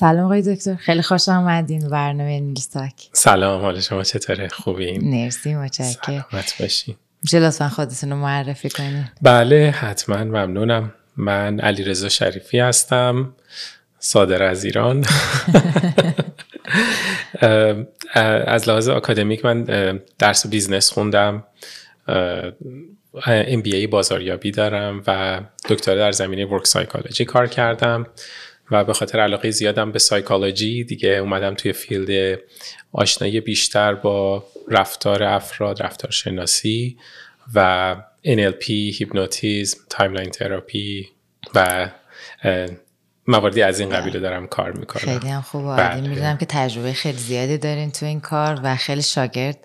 سلام آقای دکتر. خیلی خوش آمدین برنامه نیلساک سلام حال شما چطوره؟ خوبین؟ مرسی متشکرم. سلامت باشین. میشه لطفا خودتون رو معرفی کنین. بله حتما ممنونم. من علیرضا شریفی هستم صادر از ایران. از لحاظ آکادمیک من درس business خوندم MBA بازاریابی دارم و دکترا در زمینه work psychology کار کردم. و به خاطر علاقه زیادم به سایکولوژی دیگه اومدم توی field آشنایی بیشتر با رفتار افراد رفتار شناسی و NLP هیپنوتیزم timeline therapy و مواردی از این قبیل دارم کار می‌کنم. خیلی هم خوب عالی بله. می‌دونم که تجربه خیلی زیادی دارین تو این کار و خیلی شاگرد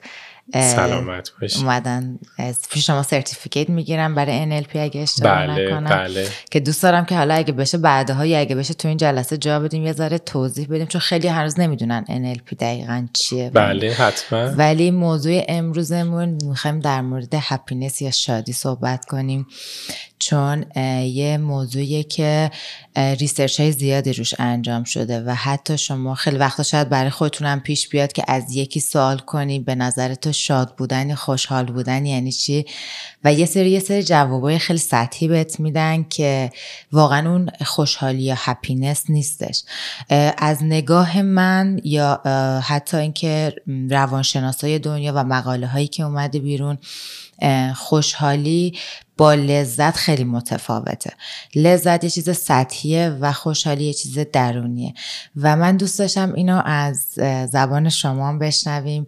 سلامت باشی. اومدن از پیش شما certificate می‌گیرن برای NLP اگه اشتباه بله، نکنم. بله. که دوست دارم که حالا اگه بشه بعدها یا اگه بشه تو این جلسه جا بدیم یه ذره توضیح بدیم چون خیلی هنوز نمی‌دونن NLP دقیقا چیه. بله حتما. ولی موضوع امروزمون می‌خوایم در مورد happiness یا شادی صحبت کنیم. چون یه موضوعیه که research های زیادی روش انجام شده و حتی شما خیلی وقتا شاید برای خودتونم پیش بیاد که از یکی سوال کنی به نظر تو شاد بودن خوشحال بودن یعنی چی؟ و یه سری یه سری جوابای خیلی سطحی بهت میدن که واقعا اون خوشحالی یا هپینس نیستش. از نگاه من یا حتی اینکه روانشناسای دنیا و مقاله هایی که اومده بیرون خوشحالی با لذت خیلی متفاوته. لذت یه چیز سطحیه و خوشحالی یه چیز درونیه. و من دوست داشتم اینو از زبان شما بشنویم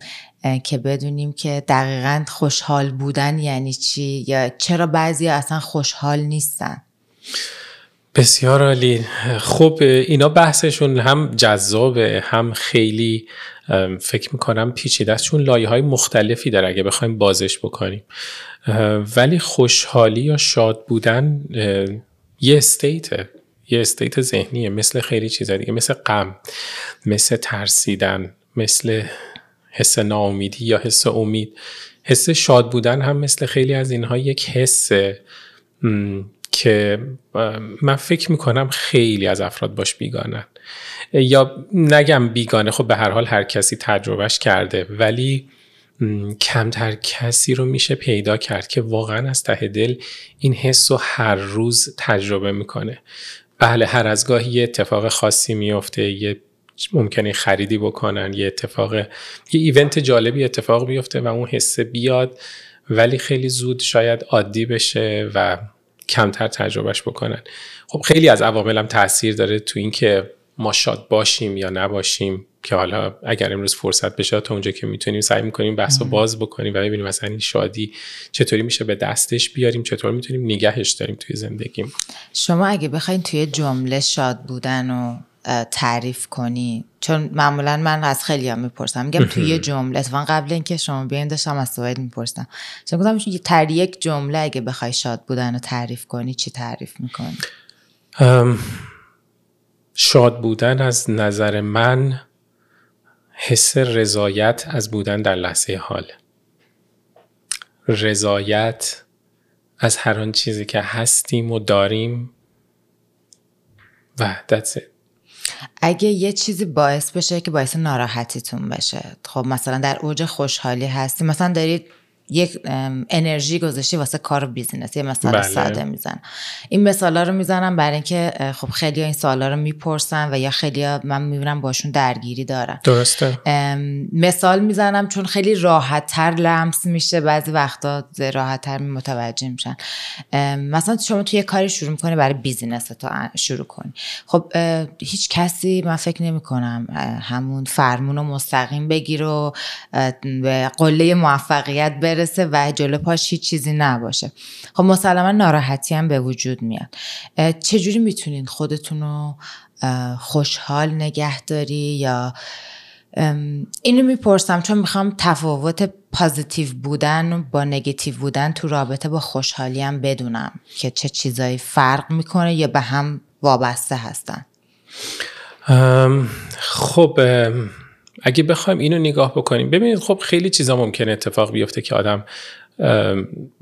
که بدونیم که دقیقا خوشحال بودن یعنی چی یا چرا بعضی اصلا خوشحال نیستن. بسیار عالی. خب اینا بحثشون هم جذابه هم خیلی فکر می‌کنم پیچیده است چون لایه های مختلفی داره اگه بخوایم بازش بکنیم. ولی خوشحالی یا شاد بودن یه استیته یه استیت ذهنیه مثل خیلی چیزا دیگه مثل غم مثل ترسیدن مثل حس ناامیدی یا حس امید. حس شاد بودن هم مثل خیلی از اینها یک حسه که من فکر می‌کنم خیلی از افراد باش بیگانن. یا نگم بیگانه خب به هر حال هر کسی تجربهش کرده ولی کمتر کسی رو میشه پیدا کرد که واقعا از ته دل این حس رو هر روز تجربه می‌کنه. بله هر از گاهی یه اتفاق خاصی میفته یه ممکنه خریدی بکنن یه اتفاق یه ایونت جالبی اتفاق بیفته و اون حس بیاد ولی خیلی زود شاید عادی بشه و کمتر تجربهش بکنن. خب خیلی از عواملم تاثیر داره تو اینکه ما شاد باشیم یا نباشیم. که حالا اگر امروز فرصت بشه تا اونجا که می‌تونیم سعی می‌کنیم بحث رو باز بکنیم و ببینیم مثلا این شادی چطوری میشه به دستش بیاریم چطور می‌تونیم نگهش داریم توی زندگیم. شما اگه بخواین توی جمله شاد بودن و تعریف کنی چون معمولا من از خیلی هم می‌پرسم. میگم توی یه جمله اتفاقا قبل اینکه شما بیاین داشتم از سوید می‌پرسم چون گفتم یه تر یک جمله اگه بخوای شاد بودن و تعریف کنی چی تعریف می‌کنی؟ شاد بودن از نظر من حس رضایت از بودن در لحظه حال. رضایت از هر آن چیزی که هستیم و داریم و that's اگه یه چیزی باعث بشه که باعث ناراحتیتون بشه خب مثلا در اوج خوشحالی هستی مثلا دارید یک انرژی گذاشتی واسه کار بیزینس. یه مثال بله. ساده می‌زنم. این مثالا رو می‌زنم برای اینکه خب خیلی این سوالا رو می‌پرسن و یا خیلی من می‌بینم باشون درگیری دارن. درسته. مثال می‌زنم چون خیلی راحت تر لمس میشه. بعضی وقتا راحت تر متوجه میشن. مثلا شما توی یه کاری شروع می‌کنه برای بیزینس تو شروع کنی. خب هیچ کسی من فکر نمی کنم همون فرمون رو مستقیم بگیر و به قله موفقیت برسه و جلو پاش هیچ چیزی نباشه. خب مسلما ناراحتی هم به وجود میاد. چجوری می‌تونین خودتون رو خوشحال نگه داری یا اینو می‌پرسم چون می‌خوام تفاوت پازیتیو بودن با نگتیو بودن تو رابطه با خوشحالی هم بدونم که چه چیزایی فرق می‌کنه یا به هم وابسته هستن. خب اگه بخوایم اینو نگاه بکنیم ببینید خب خیلی چیزا ممکنه اتفاق بیفته که آدم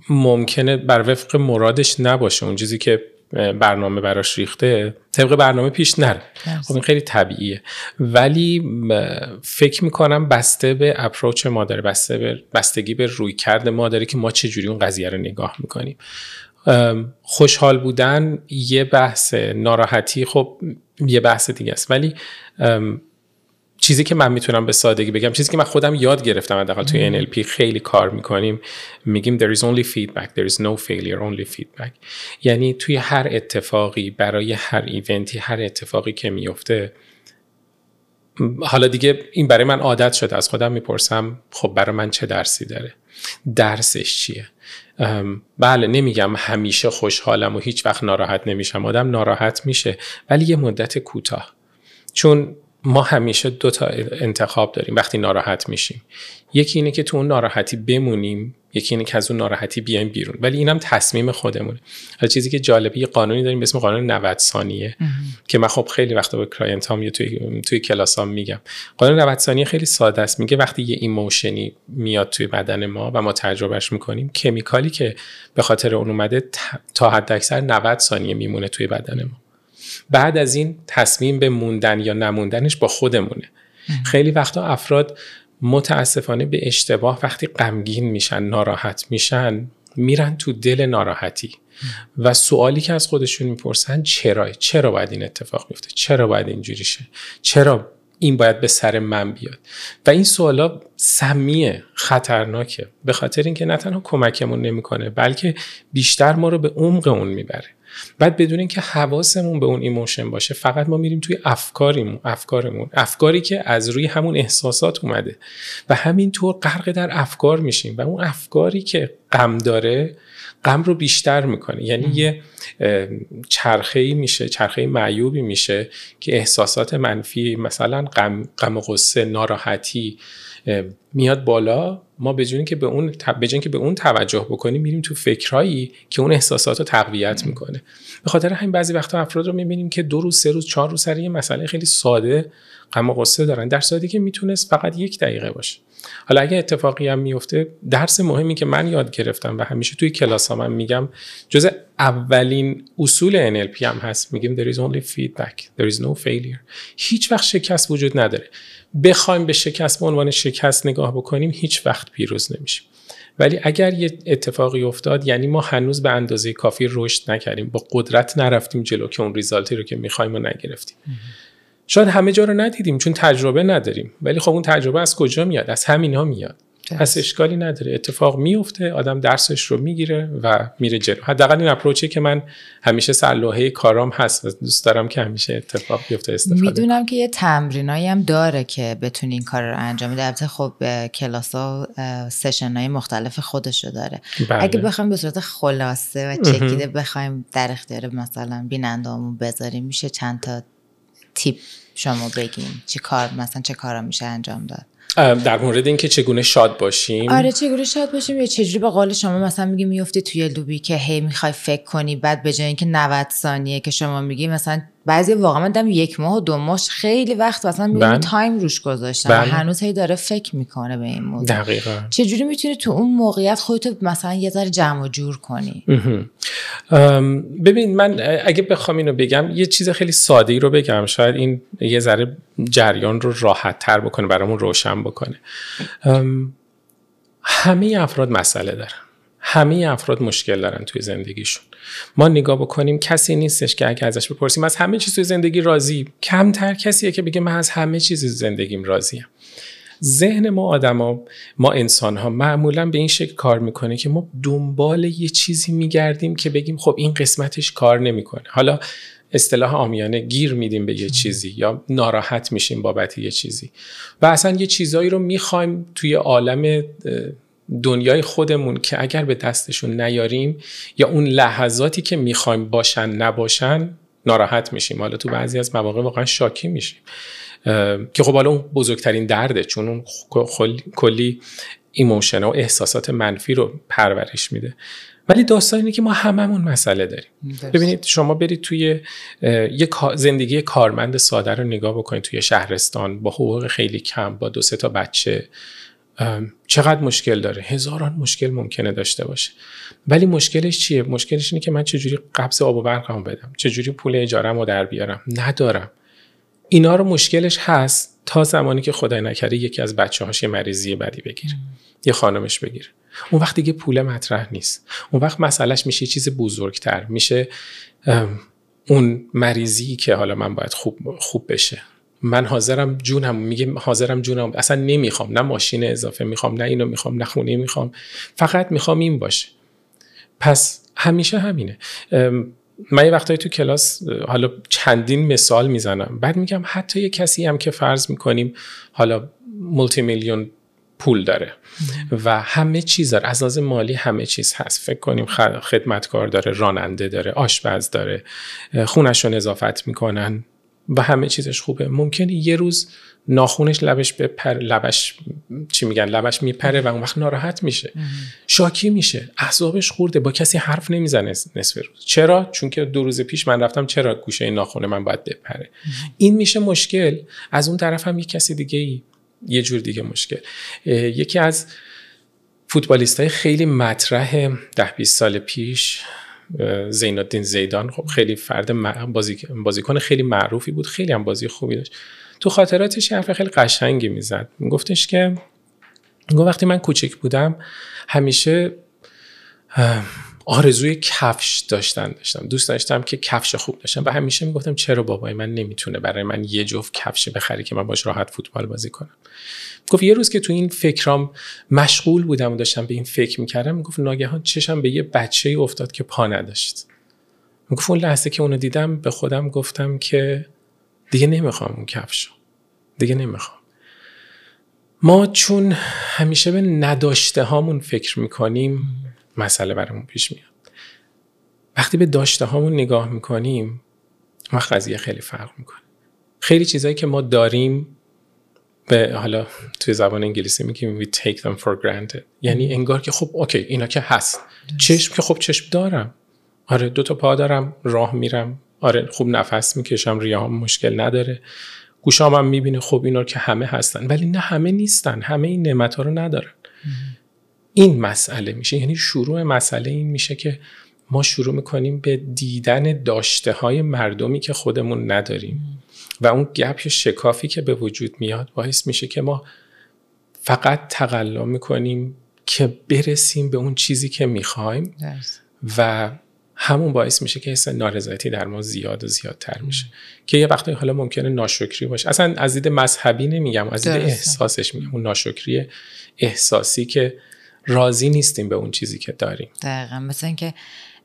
ممکنه بر وفق مرادش نباشه. اون چیزی که برنامه براش ریخته طبق برنامه پیش نره. خب این خیلی طبیعیه. ولی فکر می‌کنم بسته به اپروچ ما داره بسته به بستگی به روی کرد ما داره که ما چجوری اون قضیه رو نگاه می‌کنیم. خوشحال بودن یه بحث ناراحتی خب یه بحث دیگه است. ولی چیزی که من می‌تونم به سادگی بگم چیزی که من خودم یاد گرفتم حداقل توی NLP خیلی کار می‌کنیم میگیم there is only feedback there is no failure only feedback. یعنی توی هر اتفاقی برای هر ایونتی هر اتفاقی که میفته حالا دیگه این برای من عادت شده از خودم می‌پرسم خب برای من چه درسی داره؟ درسش چیه؟ بله نمیگم همیشه خوشحالم و هیچ وقت ناراحت نمیشم آدم ناراحت میشه ولی یه مدت کوتاه. چون ما همیشه دو تا انتخاب داریم وقتی ناراحت میشیم. یکی اینه که تو اون ناراحتی بمونیم یکی اینه که از اون ناراحتی بیایم بیرون. ولی اینم تصمیم خودمونه. حالا چیزی که جالبه یه قانونی داریم به اسم قانون 90 ثانیه که من خب خیلی وقتا به client هام یا توی توی کلاسام میگم. قانون 90 ثانیه خیلی ساده است. میگه وقتی یه emotion ی میاد توی بدن ما و ما تجربهش می‌کنیم chemical ی که به خاطر اون اومده تا حد اکثر 90 ثانیه میمونه توی بدن ما. بعد از این تصمیم به موندن یا نموندنش با خودمونه. خیلی وقتا افراد متاسفانه به اشتباه وقتی غمگین میشن ناراحت میشن میرن تو دل ناراحتی. و سوالی که از خودشون می‌پرسن چرا؟ چرا باید این اتفاق میفته چرا باید اینجوری شه؟ چرا این باید به سر من بیاد؟ و این سوالا سمیه خطرناکه. به خاطر اینکه نه تنها کمکمون نمی‌کنه بلکه بیشتر ما رو به عمق اون می‌بره. بعد بدون اینکه حواسمون به اون emotion باشه فقط ما میریم توی افکاریمون افکارمون افکاری که از روی همون احساسات اومده و همینطور غرق در افکار میشیم و اون افکاری که غم داره غم رو بیشتر می‌کنه. یعنی یه چرخه ای میشه چرخه معیوبی میشه که احساسات منفی مثلا غم غم و غصه ناراحتی میاد بالا ما به که به اون که به اون توجه بکنیم میریم تو فکرهایی که اون احساسات رو تقویت می‌کنه. به خاطر همین بعضی وقتا افراد رو می‌بینیم که دو روز سه روز چهار روز سر یه مسئله خیلی ساده غم و غصه دارن. در صورتی که می‌تونست فقط یک دقیقه باشه. حالا اگه اتفاقی هم میفته درس مهمی که من یاد گرفتم و همیشه توی کلاس هم, میگم جز اولین اصول NLP هم هست. میگیم there is only feedback. There is no failure. هیچ وقت شکست وجود نداره. بخوایم به شکست به عنوان شکست نگاه بکنیم هیچ وقت پیروز نمیشیم. ولی اگر یه اتفاقی افتاد یعنی ما هنوز به اندازه کافی رشد نکردیم با قدرت نرفتیم جلو که اون ریزالتی رو که می‌خوایم و نگرفتیم. شاید همه جا رو ندیدیم چون تجربه نداریم. ولی خب اون تجربه از کجا میاد؟ از همینا میاد. پس اشکالی نداره. اتفاق میفته آدم درسش رو می‌گیره و میره جلو. حداقل این اپروچی که من همیشه سر کارام هست و دوست دارم که همیشه اتفاق بیفته استفاده می‌دونم که یه تمرینایی هم داره که بتونی این کار رو انجام بده البته خب کلاس ها session های مختلف خودشو داره. بله. اگه بخوایم به صورت خلاصه و چکیده بخوایم در اختیار مثلا بیننده‌هامون بذاریم میشه چند تا tip شما بگیم چه کار مثلا چه کارا میشه انجام داد؟ در مورد اینکه چگونه شاد باشیم. آره چگونه شاد باشیم؟ یا چجوری به قول شما مثلا میگی میفتی توی loop ی که هی می‌خوای فکر کنی بعد به جای اینکه 90 ثانیه که شما میگی مثلا بعضی واقعا دم یک ماه و دو ماه خیلی وقت مثلا می‌بینی بله. time روش گذاشتن. بله. هنوز هی داره فکر می‌کنه به این موضوع. دقیقا. چجوری می‌تونی تو اون موقعیت خودتو مثلا یه ذره جمع و جور کنی؟ ببین من اگه بخوام اینو بگم یه چیز خیلی ساده ای رو بگم. شاید این یه ذره جریان رو راحت تر بکنه برامون روشن بکنه. همه افراد مسئله دارن. همه افراد مشکل دارن توی زندگیشون. ما نگاه بکنیم کسی نیستش که اگه ازش بپرسیم از همه چیز توی زندگی راضی؟ کمتر کسیه که بگه من از همه چیز زندگیم راضیم. ذهن ما آدما ما انسان ها معمولا به این شکل کار می‌کنه که ما دنبال یه چیزی میگردیم که بگیم خب این قسمتش کار نمی‌کنه. حالا اصطلاح آمیانه گیر میدیم به یه چیزی یا ناراحت میشیم بابت یه چیزی. و اصلا یه چیزایی رو می‌خوایم توی عالم دنیای خودمون که اگر به دستشون نیاریم یا اون لحظاتی که می‌خوایم باشن نباشن ناراحت میشیم. حالا تو بعضی از مواقع واقعا شاکی میشیم. که خب حالا اون بزرگترین درده چون اون کلی emotion و احساسات منفی رو پرورش میده. ولی داستان اینه که ما هممون مسئله داریم. ببینید شما برید توی یه زندگی کارمند ساده رو نگاه بکنید توی شهرستان با حقوق خیلی کم با دو سه تا بچه. چقدر مشکل داره؟ هزاران مشکل ممکنه داشته باشه. ولی مشکلش چیه؟ مشکلش اینه که من چجوری قبض آب و برقمو بدم؟ چجوری پول اجارم رو در بیارم؟ ندارم. اینا رو مشکلش هست تا زمانی که خدای نکرده یکی از بچه هاش یه مریضی بدی بگیره. یه خانمش بگیره. اون وقت دیگه پول مطرح نیست. اون وقت مسئلهش میشه چیز بزرگتر. میشه اون مریضی که حالا من باید خوب, خوب بشه. من حاضرم جونم میگه حاضرم جونم. اصلا نمی‌خوام نه ماشین اضافه می‌خوام نه اینو می‌خوام نه خونه می‌خوام. فقط می‌خوام این باشه. پس همیشه همینه. من یه وقتایی تو کلاس حالا چندین مثال می‌زنم. بعد میگم حتی یه کسی هم که فرض می‌کنیم حالا مولتی میلیون پول داره و همه چیز داره. از لحاظ مالی همه چیز هست. فکر کنیم خدمتکار داره راننده داره آشپز داره خونش رو نظافت می‌کنن. و همه چیزش خوبه. ممکنه یه روز ناخونش لبش بپر لبش چی میگن؟ لبش میپره و اون وقت ناراحت میشه. شاکی میشه. اعصابش خورده. با کسی حرف نمی‌زنه نصف روز. چرا؟ چون که دو روز پیش من رفتم چرا گوشه ناخونه من باید بپره؟ این میشه مشکل. از اون طرف هم یه کسی دیگه ای. یه جور دیگه مشکل. یکی از فوتبالیست های خیلی مطرح ده 20 سال پیش زین الدین زیدان. خب خیلی فرد بازی بازیکن خیلی معروفی بود خیلی هم بازی خوبی داشت. تو خاطراتش حرف خیلی قشنگی می‌زد. گفتش که گفت وقتی من کوچک بودم همیشه آرزوی کفش داشتن داشتم. دوست داشتم که کفش خوب داشتم و همیشه می‌گفتم چرا بابای من نمی‌تونه برای من یه جفت کفش بخری که من باش راحت فوتبال بازی کنم. گفت یه روز که تو این فکرام مشغول بودم و داشتم به این فکر می‌کردم گفت ناگهان چشم به یه بچه ای افتاد که پا نداشت. گفت اون لحظه که اونو دیدم به خودم گفتم که دیگه نمی‌خوام اون کفشو دیگه نمی‌خوام. ما چون همیشه به نداشته هامون فکر می‌کنیم مسئله برامون پیش میاد. وقتی به داشته هامون نگاه می‌کنیم وقت قضیه خیلی فرق می‌کنه. خیلی چیزهایی که ما داریم به حالا توی زبان انگلیسی میگیم we take them for granted. یعنی انگار که خب اوکی اینا که هست. چشم که خب چشم دارم. آره دو تا پا دارم راه میرم. آره خوب نفس می‌کشم ریام مشکل نداره. گوشام هم می‌بینه خب اینا که همه هستن. ولی نه همه نیستن. همه این نعمت ها رو ندارن. این مسئله میشه. یعنی شروع مسئله این میشه که ما شروع می‌کنیم به دیدن داشته های مردمی که خودمون نداریم. و اون گپ شکافی که به وجود میاد باعث میشه که ما فقط تقلا می‌کنیم که برسیم به اون چیزی که می‌خوایم. و همون باعث میشه که حس نارضایتی در ما زیاد و زیادتر میشه. که یه وقتی حالا ممکنه ناشکری باشه. اصلا از دید مذهبی نمیگم از دید احساسش میگم. اون ناشکری احساسی که راضی نیستیم به اون چیزی که داریم. دقیقا. مثل اینکه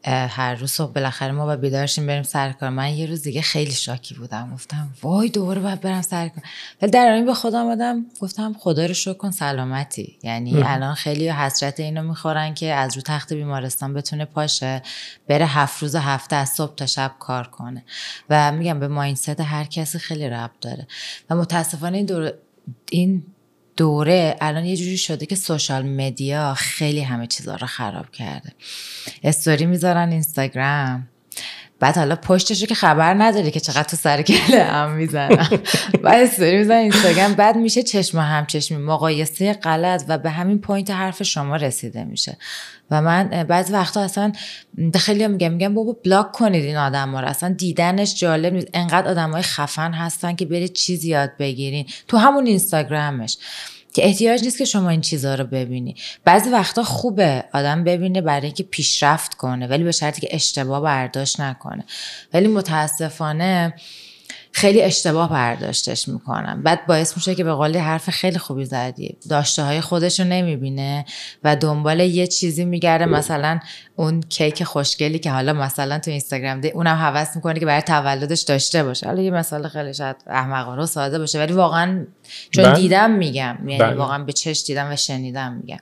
هر روز صبح بالاخره ما با بیدارشیم بریم سر کار. من یه روز دیگه خیلی شاکی بودم. گفتم وای دوباره باید برم سر کار. ولی در این به خودم آمدم گفتم خدا رو شکر کن سلامتی. یعنی الان خیلی حسرت اینو می‌خورن که از رو تخت بیمارستان بتونه پاشه بره هفت روز هفته از صبح تا شب کار کنه. و میگم به mindset هر کسی خیلی ربط داره. و متاسفانه این دور این دوره الان یه جوری شده که social media خیلی همه چیزها رو خراب کرده. استوری می‌ذارن اینستاگرام. بعد حالا پشتشو که خبر نداری که چقدر تو سر کله هم می‌زنن. بعد استوری می‌زنن اینستاگرام بعد میشه چشم هم چشمی مقایسه غلط و به همین point حرف شما رسیده میشه. و من بعضی وقتا اصلا خیلی میگم میگم بابا بلاک کنید این آدم ها رو اصلا دیدنش جالب نیست. انقدر آدم های خفن هستن که برید چیزی یاد بگیرین. تو همون اینستاگرامش. که احتیاج نیست که شما این چیزها رو ببینی. بعضی وقتا خوبه آدم ببینه برای اینکه پیشرفت کنه ولی به شرطی که اشتباه برداشت نکنه. ولی متاسفانه خیلی اشتباه برداشتش می‌کنم. بعد باعث میشه که به قولی حرف خیلی خوبی زدی. داشته های خودش رو نمی‌بینه و دنبال یه چیزی میگرده. مثلا اون کیک خوشگلی که حالا مثلا تو اینستاگرام ده اونم حوض می‌کنه که برای تولدش داشته باشه. حالا یه مسئله خیلی شاید احمقانه و ساده باشه ولی واقعا چون بله. دیدم میگم. یعنی بله. واقعا به چش دیدم و شنیدم میگم.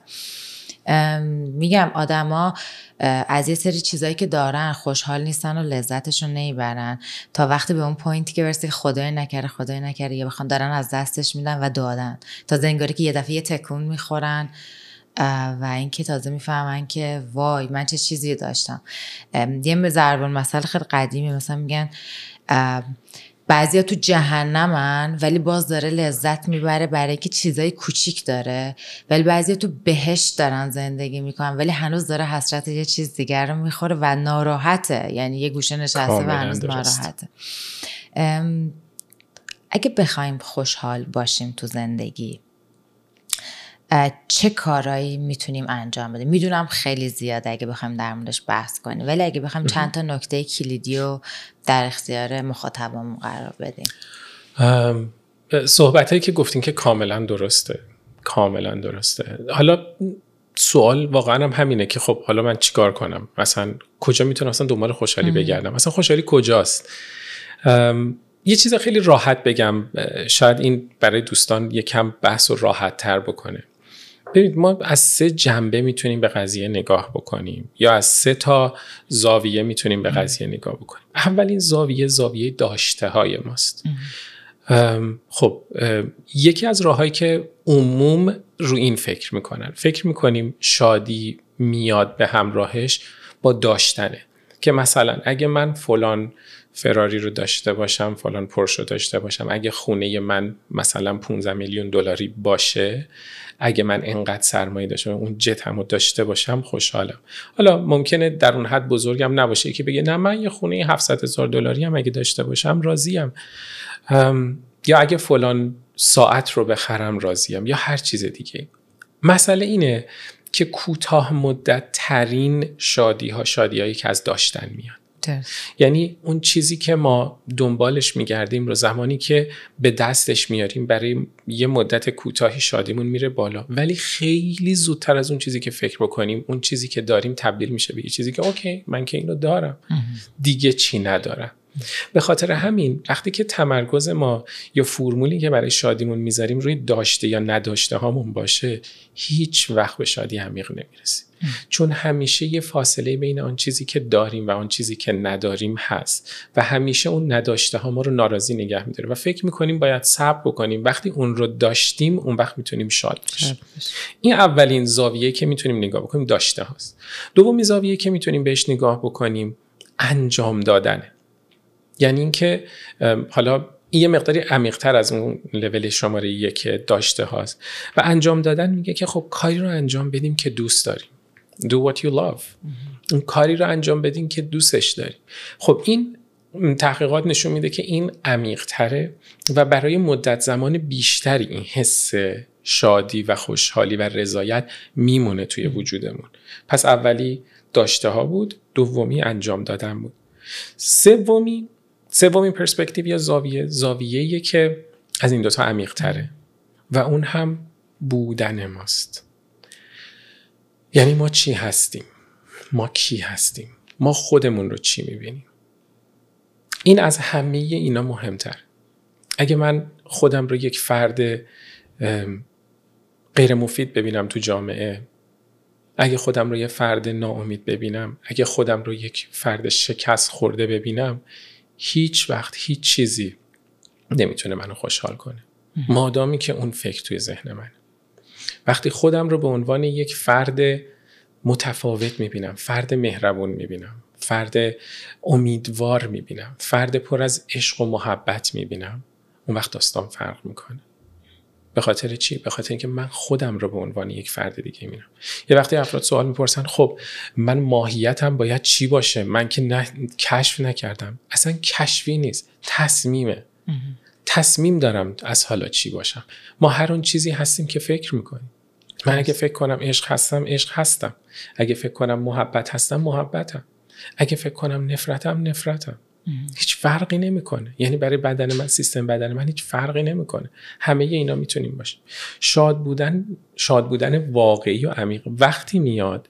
میگم آدما از یه سری چیزایی که دارن خوشحال نیستن و لذتشون نمی‌برن. تا وقتی به اون پوینتی که برسه خدای نکره خدای نکره یا بخوان دارن از دستش میدن و دادن. تا زنگاری که یه دفعه یه تکون می‌خورن و اینکه تازه می‌فهمن که وای من چه چیزی داشتم. یه ضربان مسئله خیلی قدیمی مثلا میگن بعضیا تو جهنمن ولی باز داره لذت می‌بره برای که چیزای کوچیک داره. ولی بعضیا تو بهشت دارن زندگی می‌کنن ولی هنوز داره حسرت یه چیز دیگر رو می‌خوره و ناراحته. یعنی یه گوشه نشسته و هنوز ناراحته. اگه بخوایم خوشحال باشیم تو زندگی چه کارایی می‌تونیم انجام بدیم؟ می‌دونم خیلی زیاده اگه بخوایم در موردش بحث کنیم ولی اگه بخوایم چند تا نکته کلیدی رو در اختیار مخاطبمون قرار بدیم. صحبت هایی که گفتین که کاملا درسته کاملا درسته. حالا سوال واقعا هم همینه که خب حالا من چیکار کنم؟ مثلا کجا می‌تونم اصلا دنبال خوشحالی بگردم؟ مثلا خوشحالی کجاست؟ یه چیز خیلی راحت بگم شاید این برای دوستان یکم بحث و راحت تر بکنه. ببینید ما از سه جنبه می‌تونیم به قضیه نگاه بکنیم. یا از سه تا زاویه می‌تونیم به قضیه نگاه بکنیم. اولین زاویه زاویه داشته های ماست خب یکی از راههایی که عموم رو این فکر می‌کنن. فکر می‌کنیم شادی میاد به همراهش با داشتنه. که مثلا اگه من فلان فراری رو داشته باشم فلان پرش رو داشته باشم اگه خونه من مثلا 15 میلیون دلاری باشه اگه من انقدر سرمایه داشته اون جت هم داشته باشم خوشحالم. حالا ممکنه در اون حد بزرگم نباشه. که بگه نه من یه خونه 700 هزار دلاری هم اگه داشته باشم راضیم. یا اگه فلان ساعت رو بخرم راضیم. یا هر چیز دیگه. مسئله اینه که کوتاه مدت ترین شادی ها شادی هایی که از داشتن میاد. یعنی اون چیزی که ما دنبالش میگردیم رو زمانی که به دستش میاریم برای یه مدت کوتاهی شادیمون میره بالا. ولی خیلی زودتر از اون چیزی که فکر بکنیم اون چیزی که داریم تبدیل میشه به یه چیزی که اوکی من که اینو دارم. دیگه چی ندارم. به خاطر همین وقتی که تمرکز ما یا فرمولی که برای شادیمون می‌ذاریم روی داشته یا نداشته هامون باشه هیچ وقت به شادی عمیق نمی‌رسیم. چون همیشه یه فاصله بین آن چیزی که داریم و آن چیزی که نداریم هست و همیشه اون نداشته ها ما رو ناراضی نگه میداره و فکر می‌کنیم باید صبر بکنیم. وقتی اون رو داشتیم اون وقت می‌تونیم شاد بشیم. این اولین زاویه که می‌تونیم نگاه بکنیم داشته هاست. دومی زاویه که می‌تونیم بهش نگاه بکنیم انجام دادنه. یعنی اینکه حالا این یه مقداری عمیقتر از اون لول شماره یک داشته هاست. و انجام دادن میگه که خب کاری رو انجام بدیم که دوست داریم. Do what you love. اون کاری رو انجام بدین که دوستش داری خب این تحقیقات نشون میده که این عمیق تره و برای مدت زمان بیشتری این حس شادی و خوشحالی و رضایت میمونه توی وجودمون. پس اولی داشته ها بود دومی انجام دادن بود. سومی سومین پرسپکتیو یا زاویه زاویه که از این دوتا عمیق تره و اون هم بودن ماست. یعنی ما چی هستیم؟ ما کی هستیم؟ ما خودمون رو چی می‌بینیم؟ این از همه اینا مهمتر. اگه من خودم رو یک فرد غیر مفید ببینم تو جامعه اگه خودم رو یه فرد ناامید ببینم اگه خودم رو یک فرد شکست خورده ببینم هیچ وقت هیچ چیزی نمی‌تونه منو خوشحال کنه. مادامی که اون فکر توی ذهن من وقتی خودم رو به عنوان یک فرد متفاوت می‌بینم فرد مهربون می‌بینم فرد امیدوار می‌بینم فرد پر از عشق و محبت می‌بینم اون وقت داستان فرق می‌کنه. به خاطر چی؟ به خاطر اینکه من خودم رو به عنوان یک فرد دیگه می‌بینم. یه وقتی افراد سوال می‌پرسن خب من ماهیتم باید چی باشه؟ من که نه... کشف نکردم. اصلا کشفی نیست تصمیمه. تصمیم دارم از حالا چی باشم. ما هر اون چیزی هستیم که فکر می‌کنیم. من اگه فکر کنم عشق هستم عشق هستم. اگه فکر کنم محبت هستم محبتم. اگه فکر کنم نفرتم نفرتم. هیچ فرقی نمی‌کنه. یعنی برای بدن من سیستم بدن من هیچ فرقی نمی‌کنه. همه اینا می‌تونیم باشیم. شاد بودن شاد بودن واقعی و عمیق وقتی میاد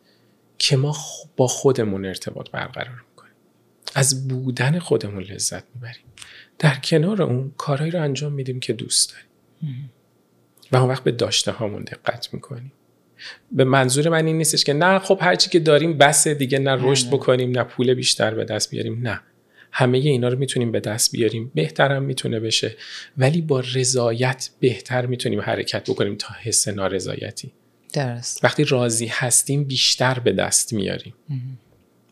که ما با خودمون ارتباط برقرار می‌کنیم. از بودن خودمون لذت می‌بریم. در کنار اون کارهایی رو انجام میدیم که دوست داریم. و اون وقت به داشته هامون دقت می‌کنیم. به منظور من این نیستش که نه خب هرچی که داریم بسه دیگه نه رشد بکنیم نه پول بیشتر به دست بیاریم. نه. همه اینا رو می‌تونیم به دست بیاریم. بهترم می‌تونه بشه. ولی با رضایت بهتر می‌تونیم حرکت بکنیم تا حس نارضایتی. درست. وقتی راضی هستیم بیشتر به دست میاریم.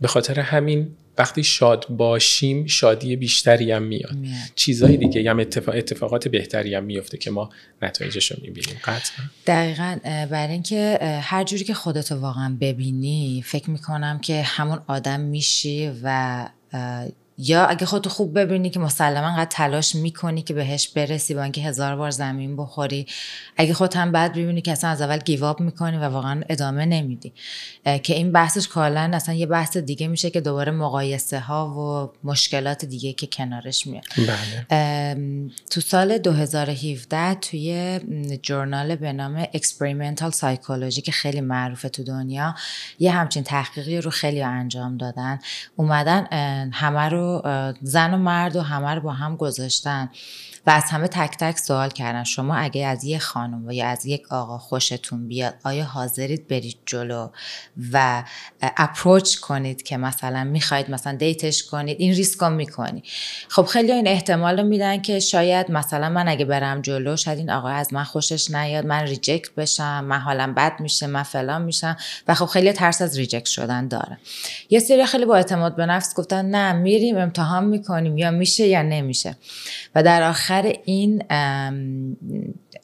به خاطر همین وقتی شاد باشیم شادی بیشتری هم میاد. چیزهای دیگه هم اتفاق اتفاقات بهتری هم میفته که ما نتایجش رو می‌بینیم. قطعا. دقیقا برای اینکه هر جوری که خودتو واقعا ببینی فکر می‌کنم که همون آدم میشی و یا اگه خودتو خوب ببینی که مسلما قد تلاش می‌کنی که بهش برسی با اینکه هزار بار زمین بخوری اگه خودت هم بعد ببینی که اصلا از اول گیواب می‌کنی و واقعا ادامه نمیدی. که این بحثش کالا اصلا یه بحث دیگه میشه که دوباره مقایسه ها و مشکلات دیگه که کنارش میاد. بله. تو سال 2017 توی جورنال به نام Experimental Psychology که خیلی معروفه تو دنیا یه همچین تحقیقی رو خیلی انجام دادن. اومدن همه رو زن و مرد و همه رو با هم گذاشتن. و از همه تک تک سوال کردن. شما اگه از یک خانم و یا از یک آقا خوشتون بیاد آیا حاضرید برید جلو و approach کنید که مثلا می‌خواید مثلا date ش کنید؟ این ریسک رو می‌کنی. خب خیلی این احتمال رو میدن که شاید مثلا من اگه برم جلو شاید این آقا از من خوشش نیاد من reject بشم من حالم بد میشه من فلان میشم. و خب خیلی ترس از reject شدن داره. یه سری خیلی با اعتماد به نفس گفتن نه میریم امتحان می‌کنیم یا میشه یا نمیشه. و در آخر آخر این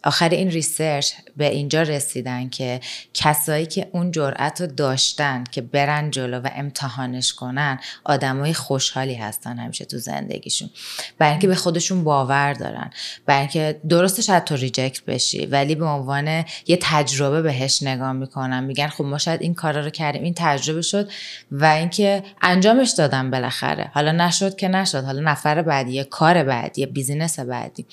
آخر این research به اینجا رسیدن که کسایی که اون جرأت رو داشتن که برن جلو و امتحانش کنن آدمای خوشحالی هستن همیشه تو زندگیشون. برای اینکه به خودشون باور دارن. برای اینکه درستش شاید تو reject بشی ولی به عنوان یه تجربه بهش نگاه می‌کنن. میگن خب ما شاید این کارا رو کردیم این تجربه شد و اینکه انجامش دادم بالاخره. حالا نشد که نشد. حالا نفر بعدی کار بعدی بیزینس بعدی.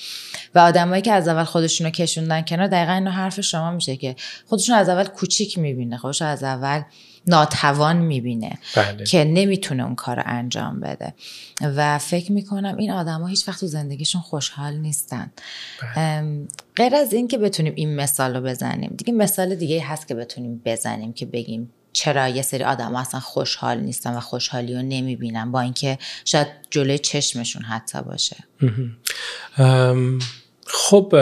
و آدمایی که از اول خودشون کشوندن کنار دقیقا اینو حرف شما میشه که خودشون از اول کوچیک می‌بینه خودش از اول ناتوان می‌بینه بله. که نمی‌تونه اون کار رو انجام بده و فکر می‌کنم این آدما هیچ وقت تو زندگیشون خوشحال نیستن بله. غیر از این که بتونیم این مثال رو بزنیم دیگه مثال دیگه هست که بتونیم بزنیم که بگیم چرا یه سری آدم اصلا خوشحال نیستن و خوشحالی رو نمی‌بینن با اینکه شاید جلوی چشمشون حتی باشه خب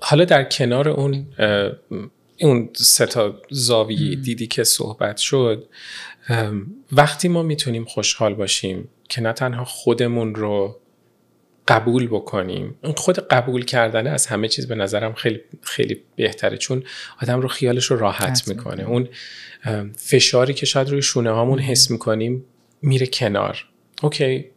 حالا در کنار اون اون سه تا زاویه دیدی که صحبت شد وقتی ما می‌تونیم خوشحال باشیم که نه تنها خودمون رو قبول بکنیم اون خود قبول کردن از همه چیز به نظرم خیلی خیلی بهتره چون آدم رو خیالش رو راحت می‌کنه. اون فشاری که شاید روی شونه هامون حس می‌کنیم میره کنار. اوکی.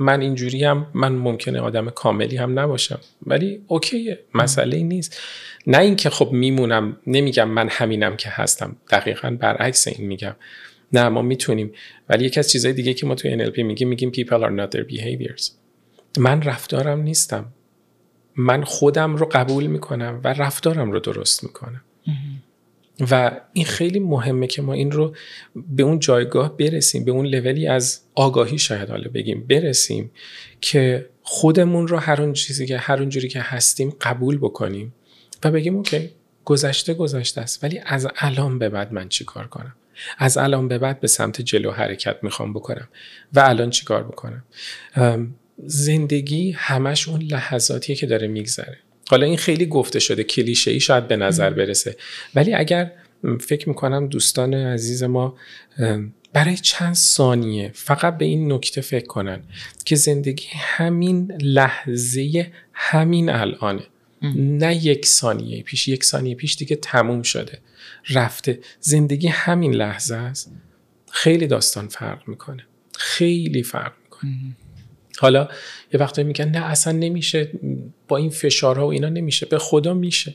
من اینجوری هم من ممکنه آدم کاملی هم نباشم. ولی اوکیه مسئله نیست. نه اینکه خب میمونم نمیگم من همینم که هستم. دقیقا برعکس این میگم. نه ما می‌تونیم. ولی یکی از چیزهای دیگه که ما توی NLP میگیم میگیم people are not their behaviors. من رفتارم نیستم. من خودم رو قبول می‌کنم و رفتارم رو درست می‌کنم. و این خیلی مهمه که ما این رو به اون جایگاه برسیم به اون لولی از آگاهی شاید حالا بگیم برسیم که خودمون رو هر اون چیزی که هر جوری که هستیم قبول بکنیم و بگیم اوکی گذشته گذشته است ولی از الان به بعد من چی کار کنم؟ از الان به بعد به سمت جلو حرکت می‌خوام بکنم و الان چی کار بکنم؟ زندگی همش اون لحظاتیه که داره میگذره. حالا این خیلی گفته شده کلیشه ای شاید به نظر برسه. ولی اگر فکر می‌کنم دوستان عزیز ما برای چند ثانیه فقط به این نکته فکر کنن که زندگی همین لحظه همین الانه. نه یک ثانیه پیش یک ثانیه پیش دیگه تموم شده. رفته. زندگی همین لحظه است. خیلی داستان فرق می‌کنه. خیلی فرق می‌کنه. حالا یه وقتی میگن نه اصلا نمیشه. با این فشارها و اینا نمیشه. به خدا میشه.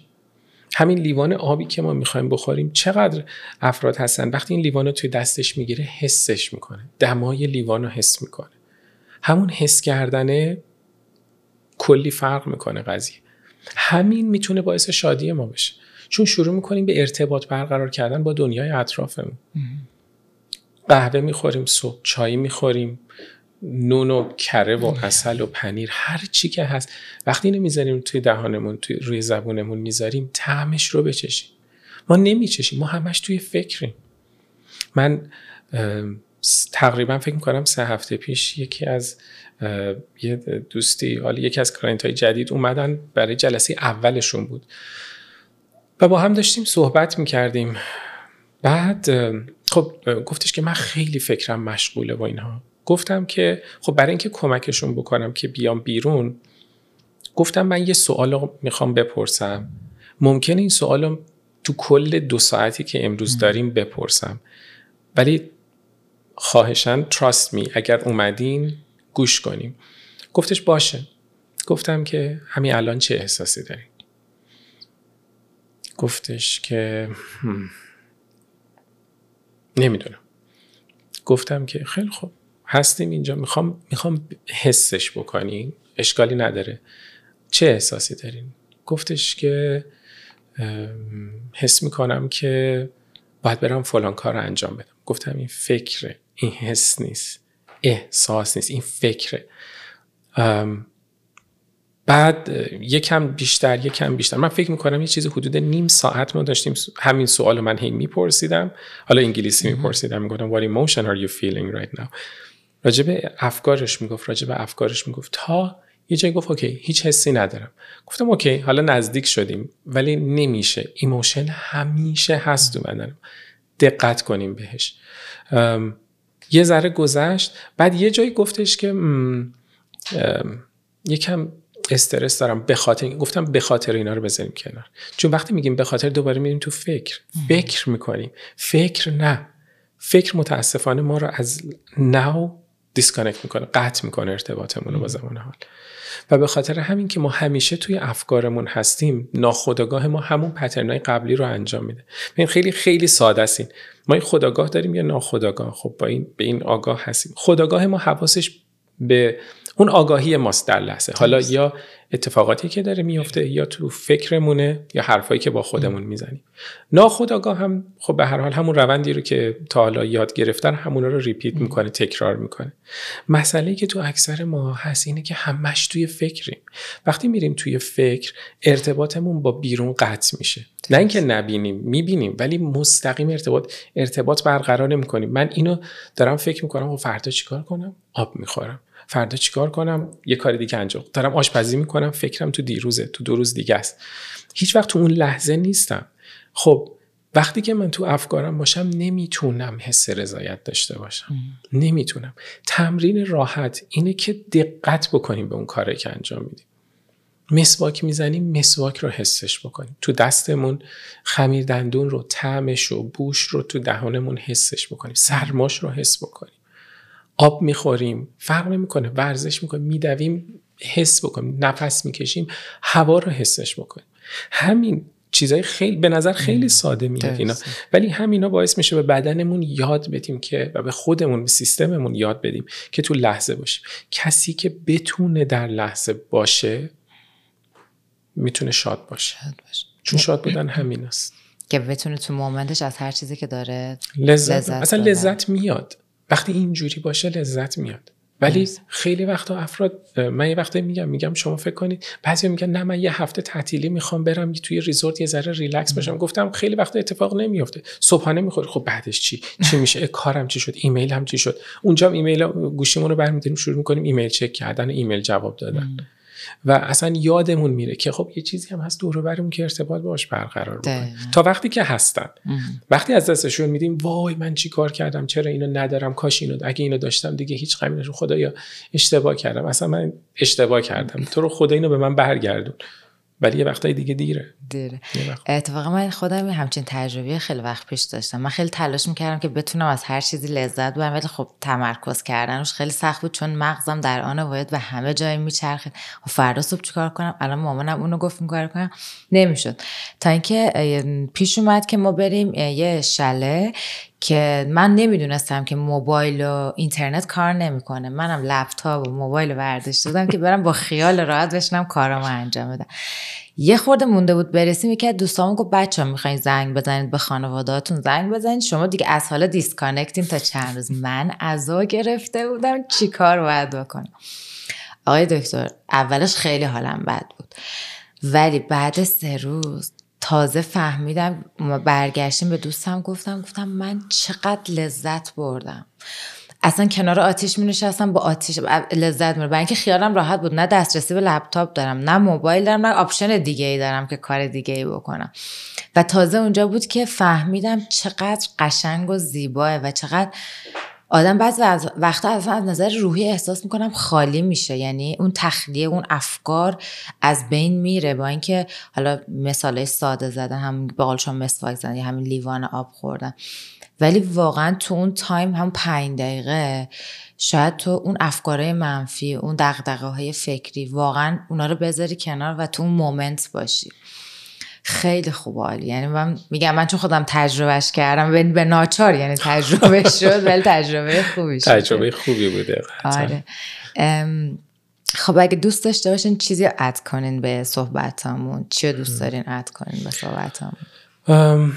همین لیوان آبی که ما می‌خوایم بخوریم چقدر افراد هستن؟ وقتی این لیوان رو توی دستش می‌گیره حسش می‌کنه. دمای لیوان رو حس می‌کنه. همون حس کردنه کلی فرق می‌کنه قضیه. همین می‌تونه باعث شادی ما بشه. چون شروع می‌کنیم به ارتباط برقرار کردن با دنیای اطرافمون. قهوه می‌خوریم صبح چای می‌خوریم. نون و کره و عسل و پنیر هر چی که هست. وقتی اینو می‌ذاریم توی دهانمون توی روی زبونمون می‌ذاریم طعمش رو بچشیم. ما نمیچشیم ما همش توی فکریم. من تقریبا فکر می‌کنم سه هفته پیش یکی از یه دوستی حالا یکی از client های جدید اومدن برای جلسه اولشون بود. و با هم داشتیم صحبت می‌کردیم. بعد خب گفتش که من خیلی فکرم مشغوله با اینها. گفتم که خب برای اینکه کمکشون بکنم که بیام بیرون گفتم من یه سوال رو می‌خوام بپرسم. ممکنه این سوال رو تو کل دو ساعتی که امروز داریم بپرسم. ولی خواهشن trust می اگر اومدین گوش کنیم. گفتش باشه. گفتم که همین الان چه احساسی داری؟ گفتش که نمی‌دونم. گفتم که خیلی خوب. هستیم اینجا. می‌خوام می‌خوام حسش بکنیم اشکالی نداره. چه احساسی دارین؟ گفتش که حس می‌کنم که باید برم فلان کار رو انجام بدم. گفتم این فکره. این حس نیست. احساس نیست. این فکره. بعد یکم بیشتر یکم بیشتر. من فکر می‌کنم یه چیزی حدود نیم ساعت ما داشتیم همین سوال من هی میپرسیدم. حالا انگلیسی میپرسیدم. می‌گفتم what emotion are you feeling right now? راجب افکارش می‌گفت راجب افکارش می‌گفت. تا یه جایی گفت okay هیچ حسی ندارم. گفتم okay حالا نزدیک شدیم. ولی نمیشه. emotion همیشه هست تو بدنم. دقت کنیم بهش. یه ذره گذشت. بعد یه جایی گفتش که یکم استرس دارم به خاطر گفتم به خاطر اینا رو بذاریم کنار. چون وقتی میگیم به خاطر دوباره میریم تو فکر. فکر می‌کنیم. فکر نه. فکر متاسفانه ما رو از now disconnect می‌کنه قطع می‌کنه ارتباطمون رو با زمان حال. و به خاطر همین که ما همیشه توی افکارمون هستیم ناخودآگاه ما همون pattern ای قبلی رو انجام میده. این خیلی خیلی ساده است این. ما این خداگاه داریم یا ناخودآگاه؟ خب با این به این آگاه هستیم. خداگاه ما حواسش به اون آگاهی ماست در لحظه. حالا یا اتفاقاتی که داره میفته یا تو فکرمونه یا حرفایی که با خودمون می‌زنیم. ناخداگاه هم خب به هر حال همون روندی رو که تا حالا یاد گرفتن همون رو ریپیت می‌کنه تکرار می‌کنه. مسئله که تو اکثر ما هست اینه که همش توی فکریم. وقتی میریم توی فکر ارتباطمون با بیرون قطع میشه. نه اینکه نبینیم می‌بینیم ولی مستقیم ارتباط ارتباط برقرار نمی‌کنیم. من اینو دارم فکر می‌کنم و فردا چیکار کنم؟ آب می‌خورم. فردا چیکار کنم؟ یه کار دیگه انجام. دارم آشپزی می‌کنم فکرم تو دیروزه تو دو روز دیگه است. هیچ وقت تو اون لحظه نیستم. خب وقتی که من تو افکارم باشم نمی‌تونم حس رضایت داشته باشم. نمی‌تونم. تمرین راحت اینه که دقت بکنیم به اون کاری که انجام میدیم. مسواک می‌زنیم مسواک رو حسش بکنیم. تو دستمون خمیر دندون رو تعمش و بوش رو تو دهانمون حسش بکنیم. سرماش رو حس بکنیم. آب می‌خوریم فرق نمی‌کنه ورزش می‌کنیم میدویم حس بکنیم نفس می‌کشیم هوا رو حسش بکنیم. همین چیزای خیلی به نظر خیلی ساده میاد اینا. ولی همینا باعث میشه به بدنمون یاد بدیم که و به خودمون به سیستممون یاد بدیم که تو لحظه باشیم. کسی که بتونه در لحظه باشه می‌تونه شاد باشه, چون شاد بودن همین است. که بتونه تو مومنتش از هر چیزی که داره لذت, لذت اصلا لذت میاد. وقتی اینجوری باشه لذت میاد. ولی خیلی وقتا افراد من یه وقتا میگم میگم شما فکر کنید بعضی میگن نه من یه هفته تعطیلی می‌خوام برم توی ریزورت یه ذره ریلکس باشم گفتم خیلی وقتا اتفاق نمیفته صبحانه می‌خوری. خب بعدش چی؟ چی میشه؟ کارم چی شد؟ ایمیلم چی شد؟ اونجا ایمیل گوشیمون رو برمیداریم شروع می‌کنیم ایمیل چک کردن ایمیل جواب دادن. و اصلا یادمون میره که خب یه چیزی هم هست دور برمون که ارتباط باش برقرار بکنیم. تا وقتی که هستن. وقتی از دستشون میدیم وای من چی کار کردم؟ چرا اینو ندارم؟ کاش اینو اگه اینو داشتم دیگه هیچ غمی نشون خدایا اشتباه کردم. اصلا من اشتباه کردم. تو رو خدا اینو به من برگردون. ولی یه وقتای دیگه دیره. دیره. اتفاقا من خودم همچین تجربه خیلی وقت پیش داشتم. من خیلی تلاش می‌کردم که بتونم از هر چیزی لذت ببرم ولی خب تمرکز کردنش خیلی سخت بود چون مغزم در آن باید و همه جای میچرخید. و خب فردا صبح چیکار کنم؟ الان مامانم اونو گفت کار کنم. نمی‌شد. تا اینکه پیش اومد که ما بریم یه شله که من نمی‌دونستم که موبایل و اینترنت کار نمی‌کنه. منم لپتاپ و موبایل برداشت دادم که برم با خیال راحت بشنم کارامو انجام بدم. یه خورده مونده بود برسیم. یکی از دوستامون گفت بچه می‌خواین زنگ بزنید به خانوادهاتون زنگ بزنید. شما دیگه از حالا دیسکانکتیم تا چند روز. من ازا گرفته بودم چی کار باید بکنم. آقای دکتر اولش خیلی حالم بد بود. ولی بعد سه روز تازه فهمیدم برگشتیم به دوستم گفتم گفتم من چقدر لذت بردم. اصلا کنار آتیش می نشستم با آتیش لذت می برای اینکه خیالم راحت بود. نه دسترسی به لپتاپ دارم نه موبایل دارم نه option دیگه ای دارم که کار دیگه ای بکنم. و تازه اونجا بود که فهمیدم چقدر قشنگ و زیبائه و چقدر آدم بعض وقتا از نظر روحی احساس می‌کنم خالی میشه. یعنی اون تخلیه اون افکار از بین میره. با اینکه حالا مثال ساده زدین هم به قول شما مسواک زدن یا همین لیوان آب خوردن ولی واقعا تو اون time هم پنج دقیقه شاید تو اون افکارهای منفی اون دغدغه های فکری واقعا اونا رو بذاری کنار و تو اون moment باشی. خیلی خوب عالی. یعنی من میگم من چون خودم تجربهش کردم به ناچار یعنی تجربه شد ولی تجربه خوبی شد. تجربه خوبی بوده آره. خب اگه دوست داشته باشین چیزی add کنین به صحبتامون. چی دوست دارین add کنین به صحبتامون؟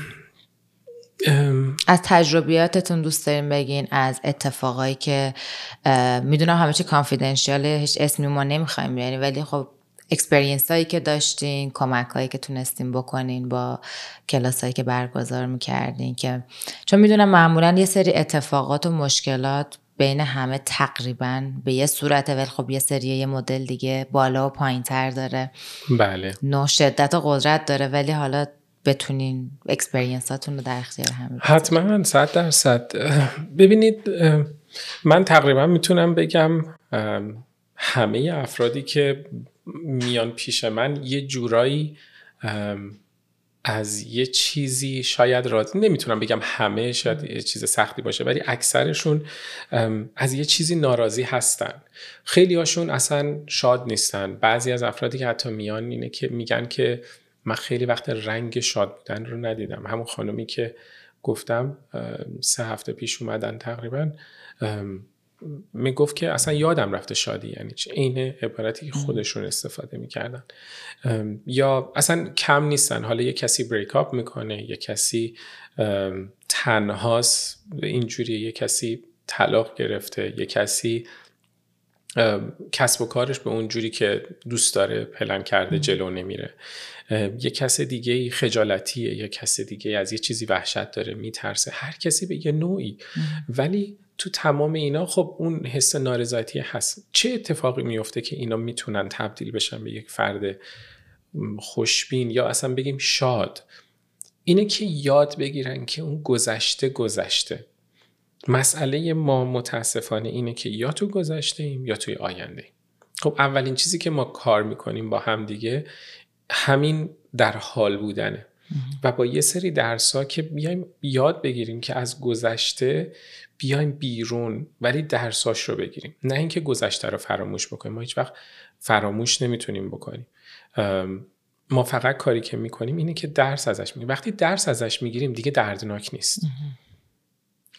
از تجربیاتتون دوست داریم بگین از اتفاقایی که می‌دونم همه چی confidential ه هیچ اسمی ما نمی‌خوایم بیاریم ولی خب experience هایی که داشتین کمک هایی که تونستین بکنین با کلاس هایی که برگزار می‌کردین که چون می‌دونم معمولا یه سری اتفاقات و مشکلات بین همه تقریبا به یه صورت ولی خب یه سری یه مدل دیگه بالا و پایین تر داره. بله. نوع شدت و قدرت داره ولی حالا بتونین اکسپرینساتون رو در اختیار همه حتما صد درصد. ببینید من تقریبا می‌تونم بگم همه افرادی که میان پیش من یه جورایی از یه چیزی شاید راضی نمی‌تونم بگم همه شاید یه چیز سختی باشه ولی اکثرشون از یه چیزی ناراضی هستن. خیلی هاشون اصلا شاد نیستن. بعضی از افرادی که حتی میان اینه که میگن که من خیلی وقت رنگ شاد بودن رو ندیدم. همون خانمی که گفتم سه هفته پیش اومدن تقریبا می‌گفت که اصلا یادم رفته شادی یعنی چه عین عبارتی که خودشون استفاده می‌کردن. یا اصلا کم نیستن. حالا یه کسی بریک اپ می‌کنه یه کسی تنهاست اینجوری یه کسی طلاق گرفته یه کسی کسب و کارش به اون جوری که دوست داره پلن کرده جلو نمیره. یه کس دیگه خجالتیه یه کس دیگه از یه چیزی وحشت داره میترسه. هر کسی به یه نوعی. ولی تو تمام اینا خب اون حس نارضایتی هست. چه اتفاقی میفته که اینا می‌تونن تبدیل بشن به یک فرد خوشبین یا اصلا بگیم شاد؟ اینه که یاد بگیرن که اون گذشته گذشته. مسئله ما متاسفانه اینه که یا تو گذشته ایم یا توی آینده خب اولین چیزی که ما کار می‌کنیم با هم دیگه همین در حال بودنه. و با یه سری درس که بیایم یاد بگیریم که از گذشته بیایم بیرون ولی درساش رو بگیریم. نه اینکه گذشته رو فراموش بکنیم. ما هیچ وقت فراموش نمی‌تونیم بکنیم. ما فقط کاری که می‌کنیم اینه که درس ازش می‌گیریم. وقتی درس ازش می‌گیریم دیگه دردناک نیست.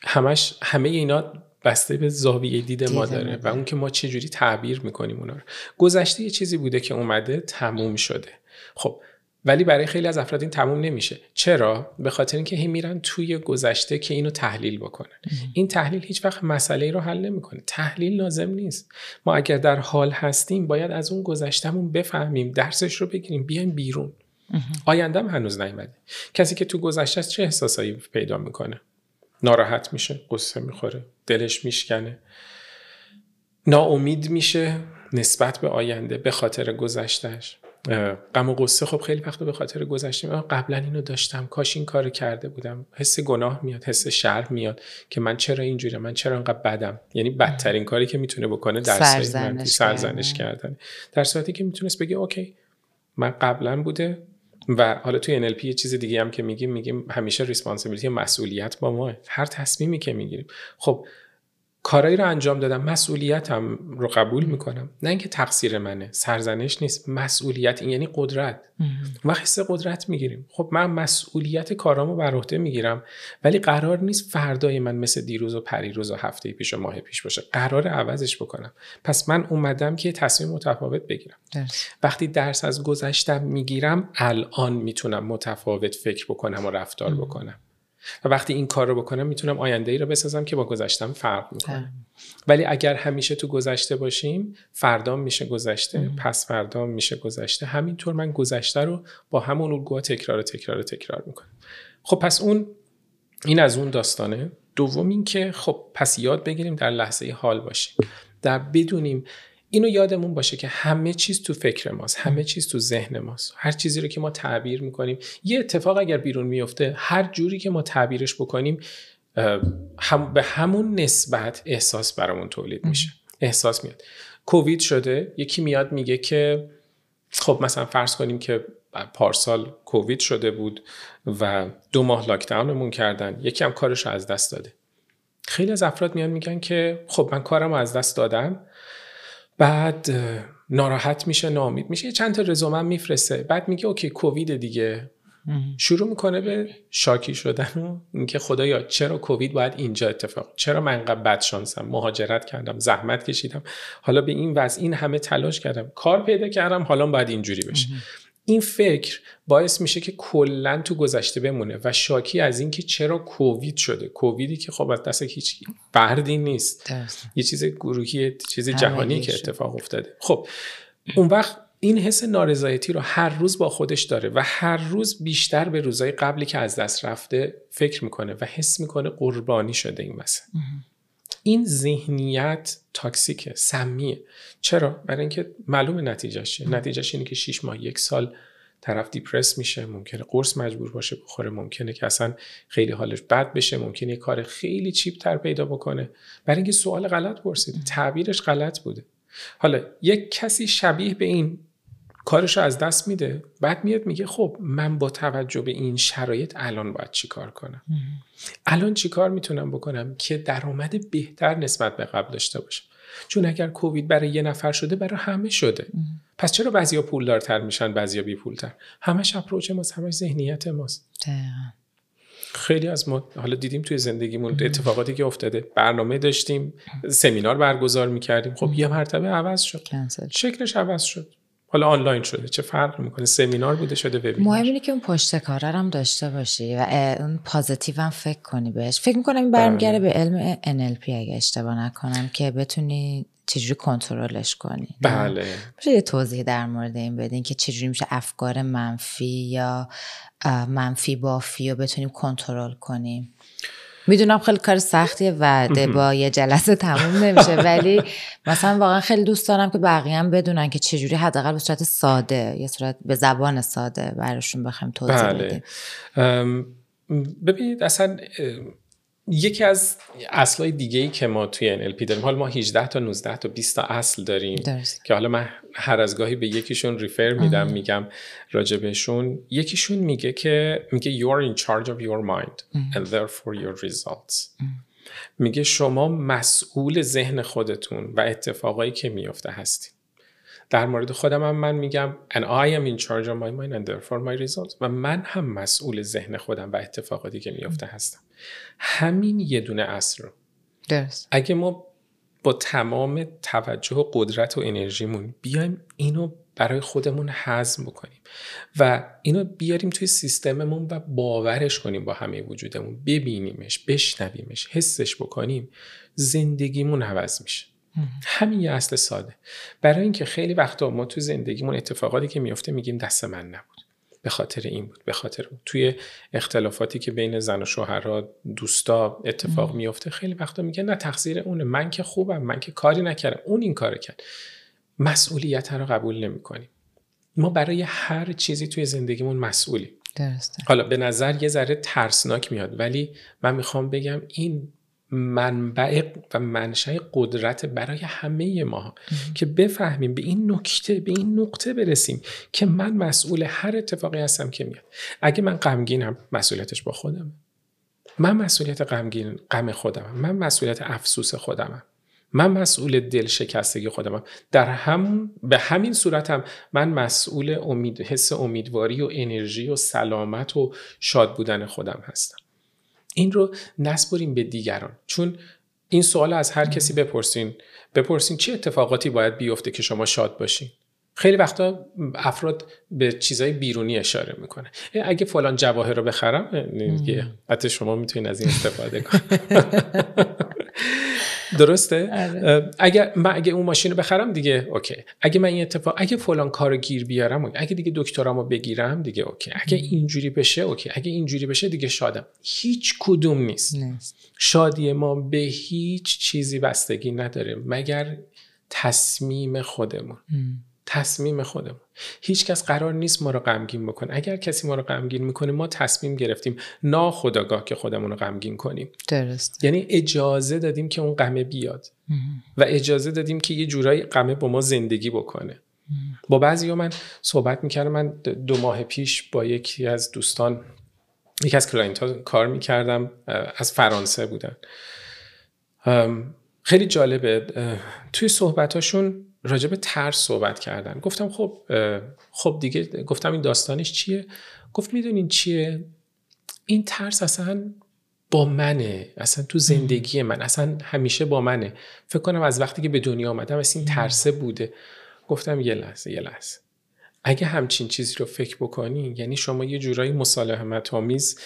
همش همه اینا بسته به زاویه دید ما داره و اون که ما چه جوری تعبیر می‌کنیم اونا رو. گذشته یه چیزی بوده که اومده تموم شده. خب ولی برای خیلی از افراد این تموم نمیشه. چرا؟ به خاطر اینکه هی میرن توی گذشته که اینو تحلیل بکنن. این تحلیل هیچ وقت مسئله رو حل نمی‌کنه. تحلیل لازم نیست. ما اگر در حال هستیم باید از اون گذشتهمون بفهمیم درسش رو بگیریم بیایم بیرون. آیندهم هنوز نیومده. کسی که تو گذشته چه احساسایی پیدا می‌کنه؟ ناراحت میشه قصه می‌خوره دلش میشکنه. ناامید میشه نسبت به آینده به خاطر گذشتهش غم و قصه خب خیلی وقت به خاطر گذشته قبلا اینو داشتم. کاش این کارو کرده بودم. حس گناه میاد حس شرم میاد که من چرا اینجوری من چرا انقدر بدم؟ یعنی بدترین کاری که می‌تونه بکنه در سرزنش, سرزنش کردن. در صورتی که می‌تونست بگه اوکی من قبلا بوده و حالا توی NLP یه چیز دیگه هم که میگیم میگیم همیشه ریسپانسیبیلیتی مسئولیت با ما. هر تصمیمی که می‌گیریم. خب کارایی رو انجام دادم. مسئولیتم رو قبول می‌کنم. نه اینکه تقصیر منه. سرزنش نیست. مسئولیت این یعنی قدرت. و حس قدرت می‌گیریم. خب من مسئولیت کارامو بر عهده می‌گیرم. ولی قرار نیست فردای من مثل دیروز و پریروز و هفته پیش و ماه پیش باشه. قرار عوضش بکنم. پس من اومدم که تصمیم متفاوت بگیرم. وقتی درس از گذشتم می‌گیرم الان می‌تونم متفاوت فکر بکنم و رفتار بکنم. و وقتی این کار رو بکنم می‌تونم آینده ای رو بسازم که با گذشتم فرق می‌کنه. ولی اگر همیشه تو گذشته باشیم فردا میشه گذشته پس فردا میشه گذشته. همینطور من گذشته رو با همون الگوها تکرار تکرار تکرار می‌کنم. خب پس اون این از اون داستانه. دوم این که خب پس یاد بگیریم در لحظه حال باشیم. در بدونیم اینو یادمون باشه که همه چیز تو فکر ماست همه چیز تو ذهن ماست. هر چیزی رو که ما تعبیر می‌کنیم یه اتفاق اگر بیرون میفته هر جوری که ما تعبیرش بکنیم هم به همون نسبت احساس برامون تولید میشه. احساس میاد. کووید شده یکی میاد میگه که خب مثلا فرض کنیم که پارسال کووید شده بود و دو ماه لاکداونمون کردن یکی هم کارش از دست داده. خیلی از افراد میان میگن که خب من کارم از دست دادم بعد ناراحت میشه ناامید میشه چند تا رزومه میفرسته. بعد میگه اوکی کووید دیگه. شروع می‌کنه به شاکی شدن و اینکه خدایا چرا کووید باید اینجا اتفاق؟ چرا من انقدر بد شانسم؟ مهاجرت کردم زحمت کشیدم. حالا به این وضع این همه تلاش کردم. کار پیدا کردم حالا باید اینجوری بشه. این فکر باعث میشه که کلا تو گذشته بمونه و شاکی از اینکه چرا کووید شده. کوویدی که خب از دست هیچ فردی نیست. یه چیز گروهی چیز جهانی که اتفاق افتاده. خب اون وقت این حس نارضایتی رو هر روز با خودش داره و هر روز بیشتر به روزهای قبلی که از دست رفته فکر می‌کنه و حس می‌کنه قربانی شده این مثلا این ذهنیت تاکسیکه سمیه. چرا؟ برای اینکه معلوم نتیجهش نتیجهش اینه که 6 ماه یک سال طرف دیپرس میشه ممکنه قرص مجبور باشه بخوره ممکنه که اصلا خیلی حالش بد بشه ممکنه یه کار خیلی چیپ تر پیدا بکنه. برای اینکه سوال غلط پرسیده تعبیرش غلط بوده. حالا یک کسی شبیه به این کارش از دست میده. بعد میاد میگه خب من با توجه به این شرایط الان باید چی کار کنم؟ الان چی کار می‌تونم بکنم که درآمد بهتر نسبت به قبل داشته باشم؟ چون اگر کووید برای یه نفر شده برای همه شده. پس چرا بعضیا پولدارتر میشن بعضیا بی پولتر همش اپروچ ماست همش ذهنیت ماست. خیلی از ما حالا دیدیم توی زندگیمون اتفاقاتی که افتاده. برنامه داشتیم سمینار برگزار می‌کردیم. خب یه مرتبه عوض شد. شکلش عوض شد. حالا آنلاین شده چه فرق می‌کنه؟ سمینار بوده شده ببینید مهم اینه که اون پشت کاره هم داشته باشی و اون پازیتیو هم فکر کنی بهش. فکر می‌کنم این برمیگرده به علم NLP اگه اشتباه نکنم که بتونی چجوری کنترلش کنی بله. میشه یه توضیح در مورد این بدین که چجوری میشه افکار منفی یا منفی بافی رو بتونیم کنترل کنیم. می‌دونم خیلی کار سختیه و با یه جلسه تموم نمیشه ولی مثلا واقعا خیلی دوست دارم که بقیه هم بدونن که چجوری حداقل به صورت ساده یه صورت به زبان ساده براشون بخوایم توضیح بله. بدیم. ببینید اصلا یکی از اصلای دیگه ای که ما توی NLP داریم حالا ما 18 تا 19 تا 20 تا اصل داریم که حالا من هر از گاهی به یکیشون ریفر میدم میگم راجبشون. یکیشون میگه که میگه you are in charge of your mind and therefore your results. میگه شما مسئول ذهن خودتون و اتفاقایی که میفته هستید در مورد خودم هم من میگم and I am in charge of my mind and therefore my results. و من هم مسئول ذهن خودم و اتفاقاتی که میفته هستم. همین یه دونه اصل رو. درست. اگه ما با تمام توجه و قدرت و انرژیمون بیایم اینو برای خودمون هضم بکنیم و اینو بیاریم توی سیستممون و باورش کنیم با همه وجودمون. ببینیمش بشنویمش حسش بکنیم زندگیمون عوض میشه. همین یه اصل ساده. برای اینکه خیلی وقتا ما تو زندگیمون اتفاقاتی که میفته میگیم دست من نبود به خاطر این بود به خاطر بود توی اختلافاتی که بین زن و شوهرها دوستا اتفاق میفته خیلی وقتا میگن نه تقصیر اونه. من که خوبم من که کاری نکردم. اون این کار کرد. مسئولیت رو قبول نمی‌کنیم. ما برای هر چیزی توی زندگیمون مسئولیم. درسته. حالا به نظر یه ذره ترسناک میاد ولی من می‌خوام بگم این منبع و منشأ قدرت برای همه ما که بفهمیم به این نکته به این نقطه برسیم که من مسئول هر اتفاقی هستم که میاد. اگه من غمگینم مسئولیتش با خودم من مسئولیت غمگین غم خودمم. من مسئولیت افسوس خودمم. من مسئول دل شکستگی خودمم. در هم به همین صورتم من مسئول امید حس امیدواری و انرژی و سلامت و شاد بودن خودم هستم. این رو نسپریم به دیگران. چون این سوال از هر کسی بپرسین. بپرسین چه اتفاقاتی باید بیفته که شما شاد باشین. خیلی وقتا افراد به چیزهای بیرونی اشاره می‌کنن. اگه فلان جواهر رو بخرم حتی شما می‌تونین از این استفاده کنید درسته؟ آره. اگر من اگه اون ماشین رو بخرم دیگه okay. اگه من این اتفاق اگه فلان کار گیر بیارم okay. اگه دیگه دکترامو بگیرم دیگه okay. اگه اینجوری بشه okay. اگه اینجوری بشه دیگه شادم. هیچ کدوم نیست. شادی ما به هیچ چیزی بستگی نداره مگر تصمیم خودمون. تصمیم خودمون. هیچ کس قرار نیست ما رو غمگین بکنه. اگر کسی ما رو غمگین می‌کنه ما تصمیم گرفتیم ناخداگاه که خودمون رو غمگین کنیم. درست یعنی اجازه دادیم که اون غمه بیاد. و اجازه دادیم که یه جورایی غمه با ما زندگی بکنه. با بعضی من صحبت می‌کردم. من دو ماه پیش با یکی از دوستان یکی از client ها کار می‌کردم از فرانسه بودن. خیلی جالبه توی صحبتاشون راجع به ترس صحبت کردن. گفتم خب خب دیگه گفتم این داستانش چیه؟ گفت می‌دونین چیه؟ این ترس اصلا با منه. اصلا تو زندگی من. اصلا همیشه با منه. فکر کنم از وقتی که به دنیا آمدم اصلا این ترسه بوده. گفتم یه لحظه یه لحظه. اگه همچین چیزی رو فکر بکنی یعنی شما یه جورایی مسالمت آمیز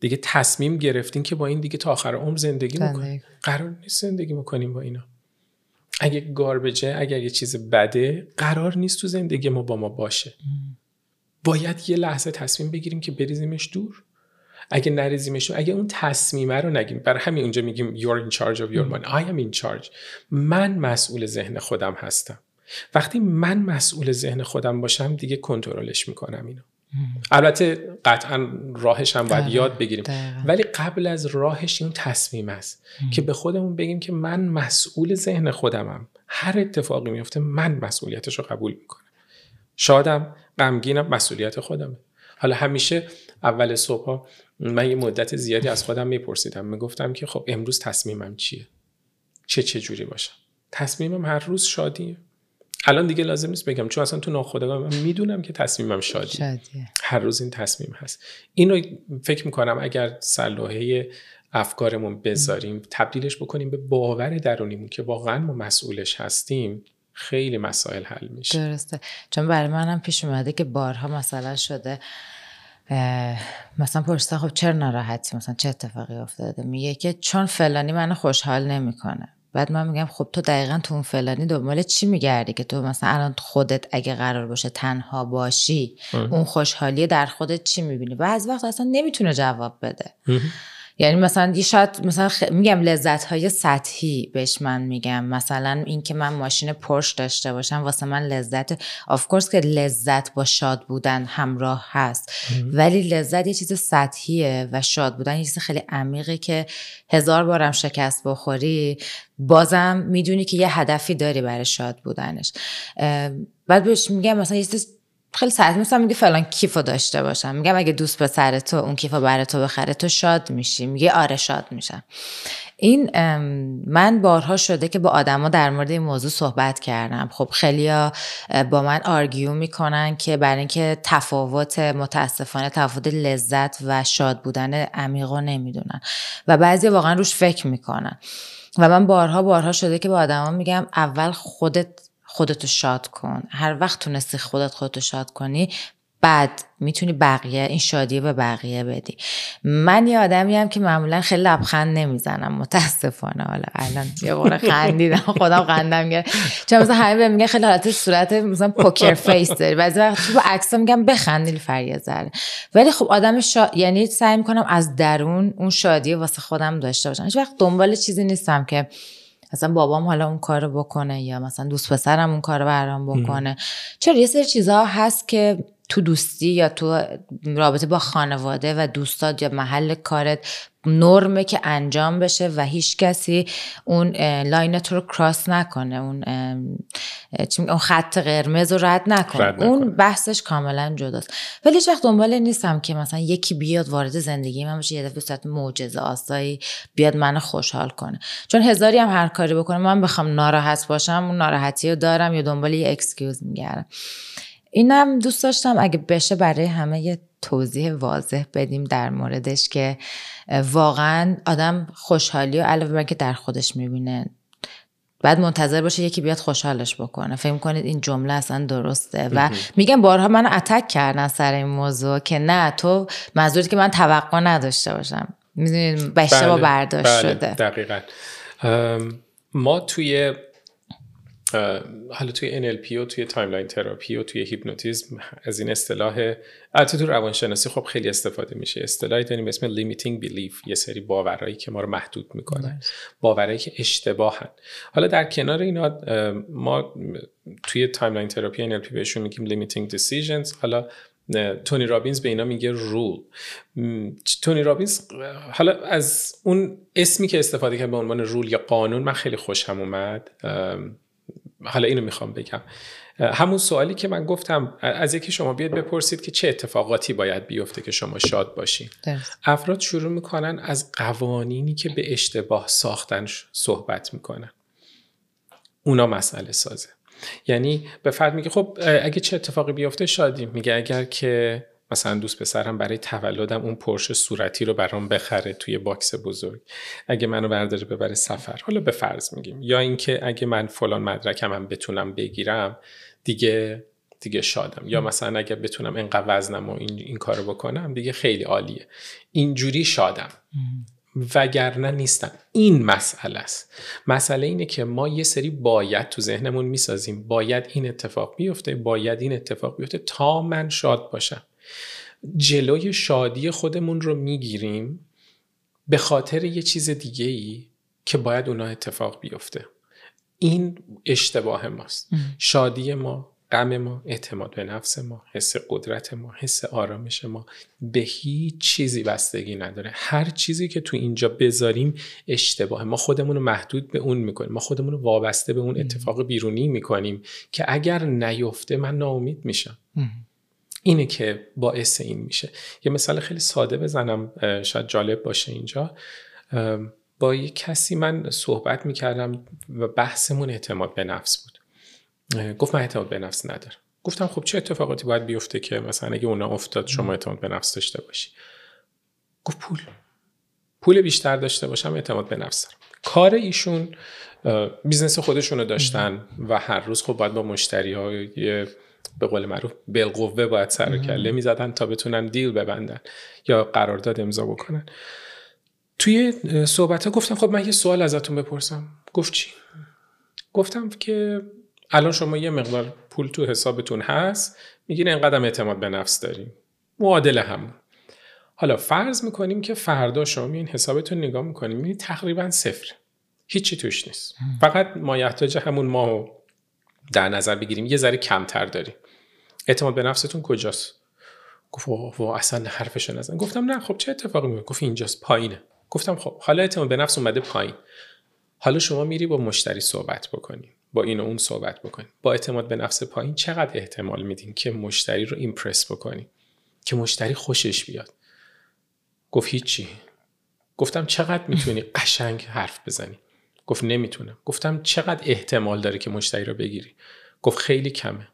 دیگه تصمیم گرفتین که با این دیگه تا آخر عمر زندگی می‌کنیم قرار نیست زندگی می‌کنیم با اینا. اگه گاربجه اگر یه چیز بده قرار نیست تو زندگی ما با ما باشه. باید یه لحظه تصمیم بگیریم که بریزیمش دور. اگه نریزیمش اگه اون تصمیمه رو نگیم. برای همین اونجا میگیم you're in charge of your mind I am in charge. من مسئول ذهن خودم هستم. وقتی من مسئول ذهن خودم باشم دیگه کنترلش می‌کنم اینو. البته قطعا راهش هم باید یاد بگیریم. ولی قبل از راهش این تصمیم است که به خودمون بگیم که من مسئول ذهن خودمم. هر اتفاقی میفته من مسئولیتش رو قبول می‌کنم. شادم غمگینم مسئولیت خودمه. حالا همیشه اول صبح من یه مدت زیادی از خودم میپرسیدم. می‌گفتم که خب امروز تصمیمم چیه؟ چه چه جوری باشم تصمیمم هر روز شادیه. الان دیگه لازم نیست بگم چون اصلا تو ناخودآگاه من می‌دونم که تصمیمم شادی. شادیه. هر روز این تصمیم هست. اینو فکر می‌کنم اگر صلاحه افکارمون بذاریم تبدیلش بکنیم به باور درونیمون که واقعا ما مسئولش هستیم خیلی مسائل حل میشه. درسته. چون برای منم پیش اومده که بارها مثلا شده. مثلا پرسیدم خب چرا ناراحتی؟ مثلا چه اتفاقی افتاده؟ میگه که چون فلانی منو خوشحال نمی‌کنه. بعد من میگم خب تو دقیقا تو اون فلانی دنبال چی میگردی که تو مثلا الان خودت اگه قرار باشه تنها باشی اون خوشحالی در خودت چی می‌بینی؟ و از وقت اصلا نمی‌تونه جواب بده. یعنی مثلا یه شاید مثلا میگم لذت های سطحی بهش من میگم. مثلا اینکه من ماشین پرش داشته باشم واسه من لذت آف کورس که لذت با شاد بودن همراه هست. ولی لذت یه چیز سطحیه و شاد بودن یه چیز خیلی عمیقه که هزار بارم شکست بخوری بازم می‌دونی که یه هدفی داری برای شاد بودنش. بعد بهش میگم مثلا یه چیز خیلی ساعت مثلا میگه فلان کیفو داشته باشم. میگم اگه دوست پسر تو اون کیفو برای تو بخره تو شاد میشی. میگه آره شاد میشم. این من بارها شده که با آدما در مورد این موضوع صحبت کردم. خب خیلیا با من آرگیو می‌کنن که برای اینکه تفاوت متاسفانه تفاوت لذت و شاد بودن عمیقا نمی‌دونن. و بعضی واقعا روش فکر می‌کنن. و من بارها بارها شده که با آدما میگم اول خودت خودتو شاد کن. هر وقت تونستی خودت خودتو شاد کنی بعد می‌تونی بقیه این شادی به بقیه بدی. من یه آدمی هم که معمولا خیلی لبخند نمی‌زنم متاسفانه. حالا الان یه قول خندیدم خودم خندم گرفت چون مثلا همه به میگن خیلی حالت صورت مثلا poker face داری. بعضی وقت تو عکس میگم بخند فریه ذره ولی خب آدم شا... یعنی سعی می‌کنم از درون اون شادی واسه خودم داشته باشم. هیچ وقت دنبال چیزی نیستم که مثلا بابام حالا اون کارو بکنه یا مثلا دوست پسرم اون کارو برام بکنه. چرا؟ یه سری چیزها هست که تو دوستی یا تو رابطه با خانواده و دوستات یا محل کارت نرمه که انجام بشه و هیچ کسی اون line ت رو cross نکنه اون اون خط قرمز رو رد نکنه. اون بحثش کاملا جداست. ولی هیچ وقت دنبال نیستم که مثلا یکی بیاد وارد زندگی من بشه یه دفعه صورت معجزه آسایی بیاد منو خوشحال کنه. چون هزاری هم هر کاری بکنه من بخوام ناراحت باشم اون ناراحتی رو دارم یا دنبال یه excuse میگردم. اینم دوست داشتم اگه بشه برای همه یه توضیح واضح بدیم در موردش که واقعا آدم خوشحالی و علاوه بر که در خودش می‌بینه بعد منتظر باشه یکی بیاد خوشحالش بکنه. فکر کنید این جمله اصلا درسته؟ و میگم بارها منو attack کردن سر این موضوع که نه تو منظوری که من توقع نداشته باشم. می‌دونید به با برداشت بله، شده. دقیقا. ما توی حالا توی NLP و توی timeline therapy و توی هیپنوتیزم از این اصطلاح البته تو روانشناسی خب خیلی استفاده میشه. اصطلاحی داریم اسم limiting belief یه سری باورایی که ما رو محدود می‌کنن باورایی که اشتباهن. حالا در کنار اینا ما توی timeline therapy NLP بهشون میگیم limiting decisions حالا تونی رابینز به اینا میگه rule تونی رابینز حالا از اون اسمی که استفاده کرد به عنوان rule یا قانون من خیلی خوشم اومد. حالا اینو می‌خوام بگم. همون سوالی که من گفتم از یکی شما بیاد بپرسید که چه اتفاقاتی باید بیفته که شما شاد باشین افراد شروع می‌کنن از قوانینی که به اشتباه ساختن صحبت می‌کنن. اونا مسئله سازه. یعنی به فرد میگه خب اگه چه اتفاقی بیفته شادیم میگه. اگر که مثلا دوست پسرم برای تولدم اون پرش صورتی رو برام بخره توی box بزرگ. اگه منو برداره ببره سفر. حالا به فرض میگیم. یا اینکه اگه من فلان مدرکم هم بتونم بگیرم دیگه دیگه شادم. یا مثلا اگه بتونم انقدر وزنم و این, این کارو بکنم دیگه خیلی عالیه. اینجوری شادم. وگرنه نیستم. این مسئله است. مسئله اینه که ما یه سری باید تو ذهنمون می‌سازیم. باید این اتفاق بیفته باید این اتفاق بیفته تا من شاد باشم. جلوی شادی خودمون رو می‌گیریم به خاطر یه چیز دیگه ای که باید اونا اتفاق بیفته. این اشتباه ماست. شادی ما غم ما اعتماد به نفس ما حس قدرت ما حس آرامش ما به هیچ چیزی بستگی نداره. هر چیزی که تو اینجا بذاریم اشتباه. ما خودمون رو محدود به اون می‌کنیم. ما خودمون رو وابسته به اون اتفاق بیرونی می‌کنیم که اگر نیفته من ناامید میشم. اینه که باعث این میشه. یه مثال خیلی ساده بزنم شاید جالب باشه اینجا. با یه کسی من صحبت می‌کردم و بحثمون اعتماد به نفس بود. گفت من اعتماد به نفس ندارم. گفتم خب چه اتفاقاتی باید بیفته که مثلا اگه اونا افتاد شما اعتماد به نفس داشته باشی؟ گفت پول. پول بیشتر داشته باشم اعتماد به نفس دارم. کار ایشون business خودشون رو داشتن و هر روز خب باید با مشتری های به قول معروف بالقوه باید سر و کله می‌زدن تا بتونن deal ببندن یا قرارداد امضا بکنن. توی صحبت ها گفتم خب من یه سوال ازتون بپرسم. گفت چی؟ گفتم که الان شما یه مقدار پول تو حسابتون هست میگین اینقدر اعتماد به نفس داریم. معادل همون. حالا فرض می‌کنیم که فردا شما این حسابتون نگاه می‌کنیم می‌بینید تقریبا صفر. هیچی توش نیست. فقط مایحتاج همون ماهو در نظر بگیریم یه ذره کمتر داریم. اعتماد به نفستون کجاست؟ گفت و اصلا حرفش نزن. گفتم نه خب چه اتفاقی میفته؟ گفت اینجاست پایینه. گفتم خب حالا اعتماد به نفس اومده پایین. حالا شما میری با مشتری صحبت بکنی با این و اون صحبت بکنی. با اعتماد به نفس پایین چقدر احتمال میدین که مشتری رو ایمپرس بکنی؟ که مشتری خوشش بیاد. گفت هیچی. گفتم چقدر می‌تونی قشنگ حرف بزنی؟ گفت نمی‌تونم. گفتم چقدر احتمال داره که مشتری رو بگیری؟ گفت خیلی کمه.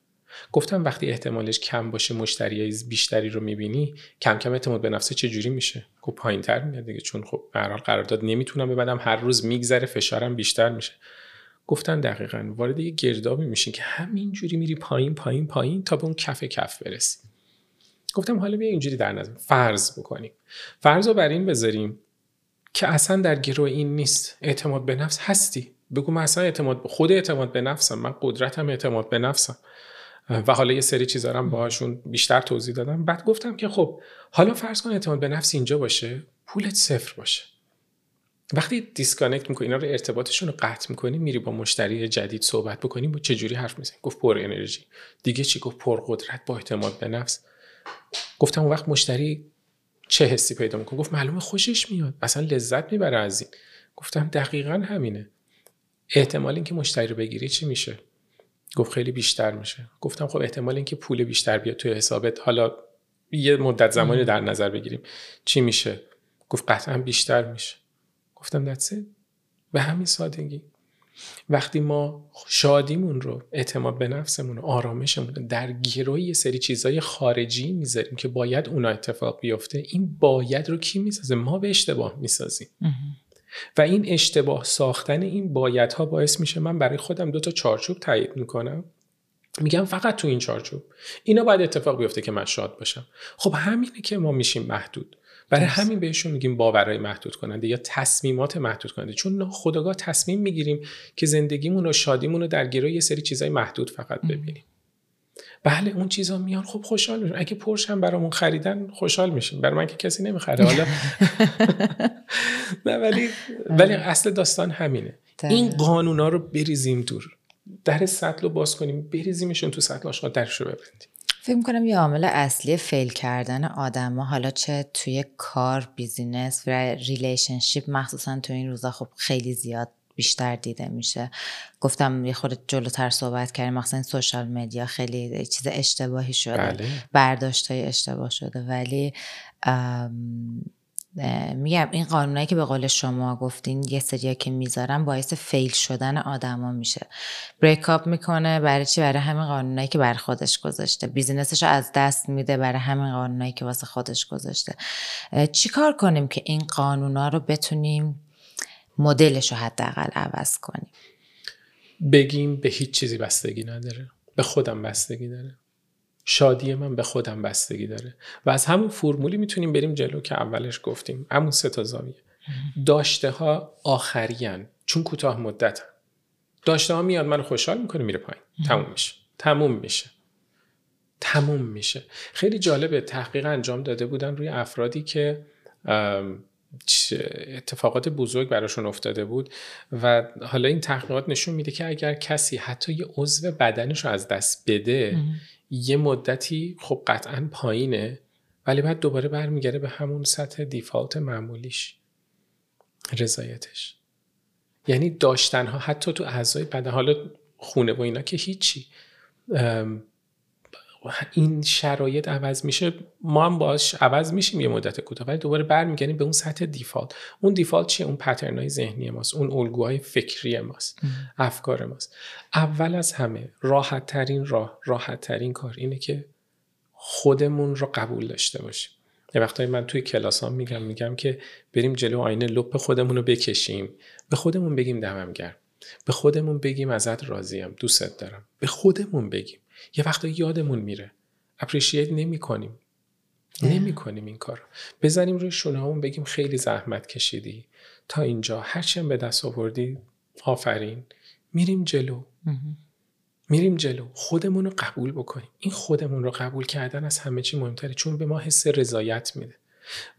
گفتم وقتی احتمالش کم باشه مشتری بیشتری رو می‌بینی کم کم اعتماد به نفسه چه جوری میشه؟ خب پایین تر میاد دیگه چون خب به هر قرارداد نمی‌تونم ببندم هر روز میگذره فشارم بیشتر میشه. گفتن دقیقا وارد یه گردابی میشین که همین جوری میری پایین پایین پایین تا به اون کف کف برسی. گفتم حالا بیا اینجوری در نظر فرض بکنیم. فرض رو بر این بذاریم که اصلا در گروه این نیست اعتماد به نفس هستی. بگو من اصلا اعتماد خود اعتماد به نفسم من قدرتم اعتماد به نفسم. و حالا یه سری چیزا هم باهاشون بیشتر توضیح دادم. بعد گفتم که خب حالا فرض کن اعتماد به نفس اینجا باشه پولت صفر باشه. وقتی disconnect می‌کنی اینا رو ارتباطشون رو قطع می‌کنی میری با مشتری جدید صحبت بکنی با چه جوری حرف می‌زنی؟ گفت پر انرژی. دیگه چی گفت؟ پر قدرت با اعتماد به نفس. گفتم اون وقت مشتری چه حسی پیدا می‌کنه؟ گفت معلومه خوشش میاد. اصلا لذت می‌بره از این. گفتم دقیقا همینه. احتمال اینکه مشتری رو بگیری چی میشه؟ گفت خیلی بیشتر میشه. گفتم خب احتمال اینکه پول بیشتر بیاد توی حسابت حالا یه مدت زمانی در نظر بگیریم. چی میشه؟ گفت قطعا بیشتر میشه. گفتم دسته به همین سادگی. وقتی ما شادیمون رو اعتماد به نفسمون و آرامشمون رو در گروه یه سری چیزهای خارجی می‌ذاریم که باید اونا اتفاق بیفته این باید رو کی می‌سازه؟ ما به اشتباه می‌سازیم. و این اشتباه ساختن این بایدها باعث میشه من برای خودم دو تا چارچوب تایید می‌کنم. میگم فقط تو این چارچوب. اینا باید اتفاق بیفته که من شاد باشم. خب همینه که ما میشیم محدود. برای همین بهشون میگیم باورهای محدود کننده یا تصمیمات محدود کننده. چون خداگاه تصمیم می‌گیریم که زندگیمون و شادیمون رو در گروه یه سری چیزای محدود فقط ببینیم. بله اون چیزا میان. خب خوشحال میشن اگه پرش هم برامون خریدن خوشحال میشیم. برای من که کسی نمی‌خره. حالا نه ولی ولی اصل داستان همینه. این قانونا رو بریزیم دور. در سطل رو باز کنیم بریزیمشون تو سطل آشغال درش رو ببندیم. فکر می‌کنم یه عامل اصلی fail کردن آدم ها حالا چه توی کار business و relationship مخصوصا تو این روزا خب خیلی زیاد بیشتر دیده میشه گفتم یه خورده جلوتر صحبت کردیم مثلا social media خیلی چیز اشتباهی شده بله. برداشت های اشتباه شده ولی میگم این قانونایی که به قول شما گفتین یه سریا که می‌ذارن باعث فیل شدن آدما میشه. بریک اپ می‌کنه برای چی؟ برای همین قانونایی که بر خودش گذاشته. بیزینسش از دست میده برای همین قانونایی که واسه خودش گذاشته. چیکار کنیم که این قانونا رو بتونیم مدلش رو حداقل عوض کنیم؟ بگیم به هیچ چیزی بستگی نداره. به خودم بستگی داره. شادی من به خودم بستگی داره. و از همون فرمولی می‌تونیم بریم جلو که اولش گفتیم. همون سه تا زاویه. داشته ها آخریان چون کوتاه مدت. داشته ها میاد منو خوشحال می‌کنه میره پایین. تموم میشه. تموم میشه. تموم میشه. خیلی جالبه. تحقیق انجام داده بودن روی افرادی که اتفاقات بزرگ براشون افتاده بود. و حالا این تحقیقات نشون میده که اگر کسی حتی یه عضو بدنش رو از دست بده یه مدتی خب قطعا پایینه ولی بعد دوباره برمیگره به همون سطح دیفالت معمولیش رضایتش. یعنی داشتنها حتی تو اعضای بدن حالا خونه و اینا که هیچی. این شرایط عوض میشه ما هم باش عوض میشیم یه مدت کوتاه ولی دوباره برمیگردیم به اون سطح دیفالت. اون دیفالت چیه؟ اون پترن های ذهنی ماست اون الگوهای فکری ماست افکار ماست. اول از همه راحت ترین راه راحت ترین کار اینه که خودمون رو قبول داشته باشیم. یه وقتایی من توی کلاس ها میگم میگم که بریم جلو آینه لپ خودمون رو بکشیم. به خودمون بگیم دمم گرم به خودمون بگیم ازت راضیم دوستت دارم. به خودمون بگیم. یه وقتا یادمون میره. اپریشیت نمی کنیم نمی کنیم این کار بزنیم روی شونه بگیم خیلی زحمت کشیدی. تا اینجا. هرچی به دست آوردی آفرین. میریم جلو. میریم جلو. خودمون رو قبول بکنیم. این خودمون رو قبول کردن از همه چی مهمتره. چون به ما حس رضایت میده.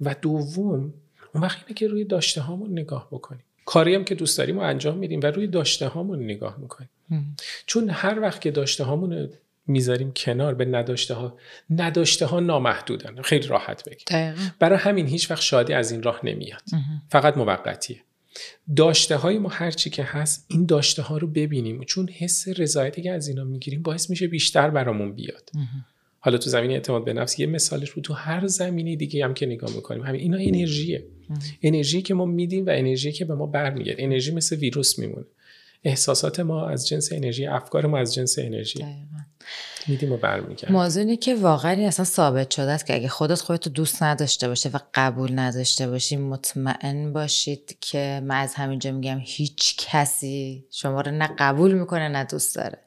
و دوم اون وقت اینه که روی داشته هامون نگاه بکنیم. کاری هم که دوست داریم رو انجام میدیم و روی داشته هامون نگاه می‌کنیم. چون هر وقت که داشته هامون می‌ذاریم کنار به نداشته ها نداشته ها نامحدودن. خیلی راحت بگیم. برای همین هیچ وقت شادی از این راه نمیاد. فقط موقتیه. داشته های ما هر چی که هست این داشته ها رو ببینیم. چون حس رضایتی که از اینا می‌گیریم باعث میشه بیشتر برامون بیاد. حالا تو زمینه اعتماد به نفس یه مثالش رو تو هر زمینی دیگه هم که نگاه می‌کنیم. همین اینا انرژیه. انرژی که ما میدیم و انرژی که به ما برمیگرده. انرژی مثل ویروس میمونه. احساسات ما از جنس انرژی افکار ما از جنس انرژی. میدیم و برمیگرد موضوعی که واقعا اصلا ثابت شده است که اگه خودت خودتو دوست نداشته باشه و قبول نداشته باشی مطمئن باشید که من از همینجا میگم هیچ کسی شما رو نه قبول می‌کنه نه دوست داره.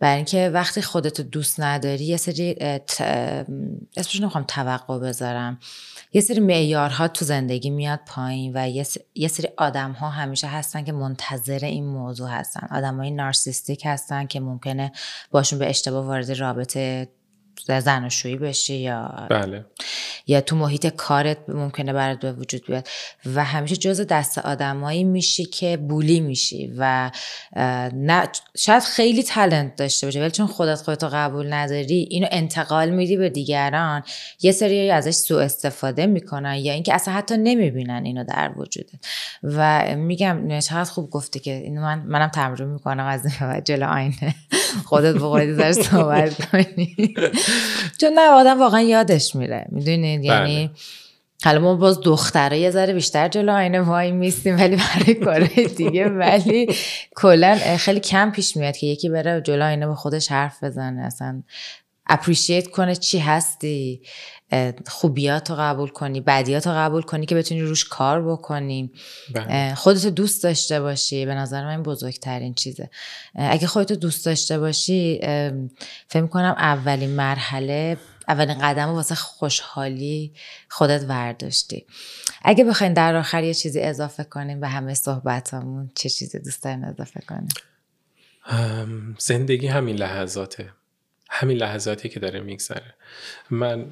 برای اینکه وقتی خودتو دوست نداری یه سری اسمش نمی‌خوام توقع بذارم یه سری معیارها تو زندگی میاد پایین و یه سری آدم ها همیشه هستن که منتظر این موضوع هستن. آدم های نارسیستیک هستن که ممکنه باشون به اشتباه وارد رابطه زناشویی بشی یا بله. یا تو محیط کارت ممکنه برات به وجود بیاد. و همیشه جز دست آدمایی میشی که بولی میشی و نه شاید خیلی تلنت داشته باشه ولی چون خودت خودتو قبول نداری اینو انتقال میدی به دیگران. یه سری ازش سوء استفاده می‌کنن یا اینکه اصلا حتی نمی‌بینن اینو در وجودت. و میگم چقدر خوب گفته که اینو من منم تمرین می‌کنم از جلو آینه. خودت به خودت صحبت کنی. چون نه آدم واقعا یادش میره. می‌دونید؟ یعنی بله. حالا ما باز دختره یه ذره بیشتر جلو آینه وای میستیم ولی برای کار دیگه. ولی کلا خیلی کم پیش میاد که یکی بره جلو آینه با خودش حرف بزنه. اصلا اپریشیت کنه چی هستی. خوبیات رو قبول کنی بدیات رو قبول کنی که بتونی روش کار بکنی. بله. خودتو دوست داشته باشی به نظر من بزرگترین چیزه. اگه خودتو دوست داشته باشی فکر کنم اولین مرحله اولین قدم واسه خوشحالی خودت ورداشتی اگه بخواین در آخر یه چیزی اضافه کنیم به همه صحبتامون چه چیزی دوست دارین اضافه کنیم؟ زندگی همین لحظاته. همین لحظاتی که داره میگذره. من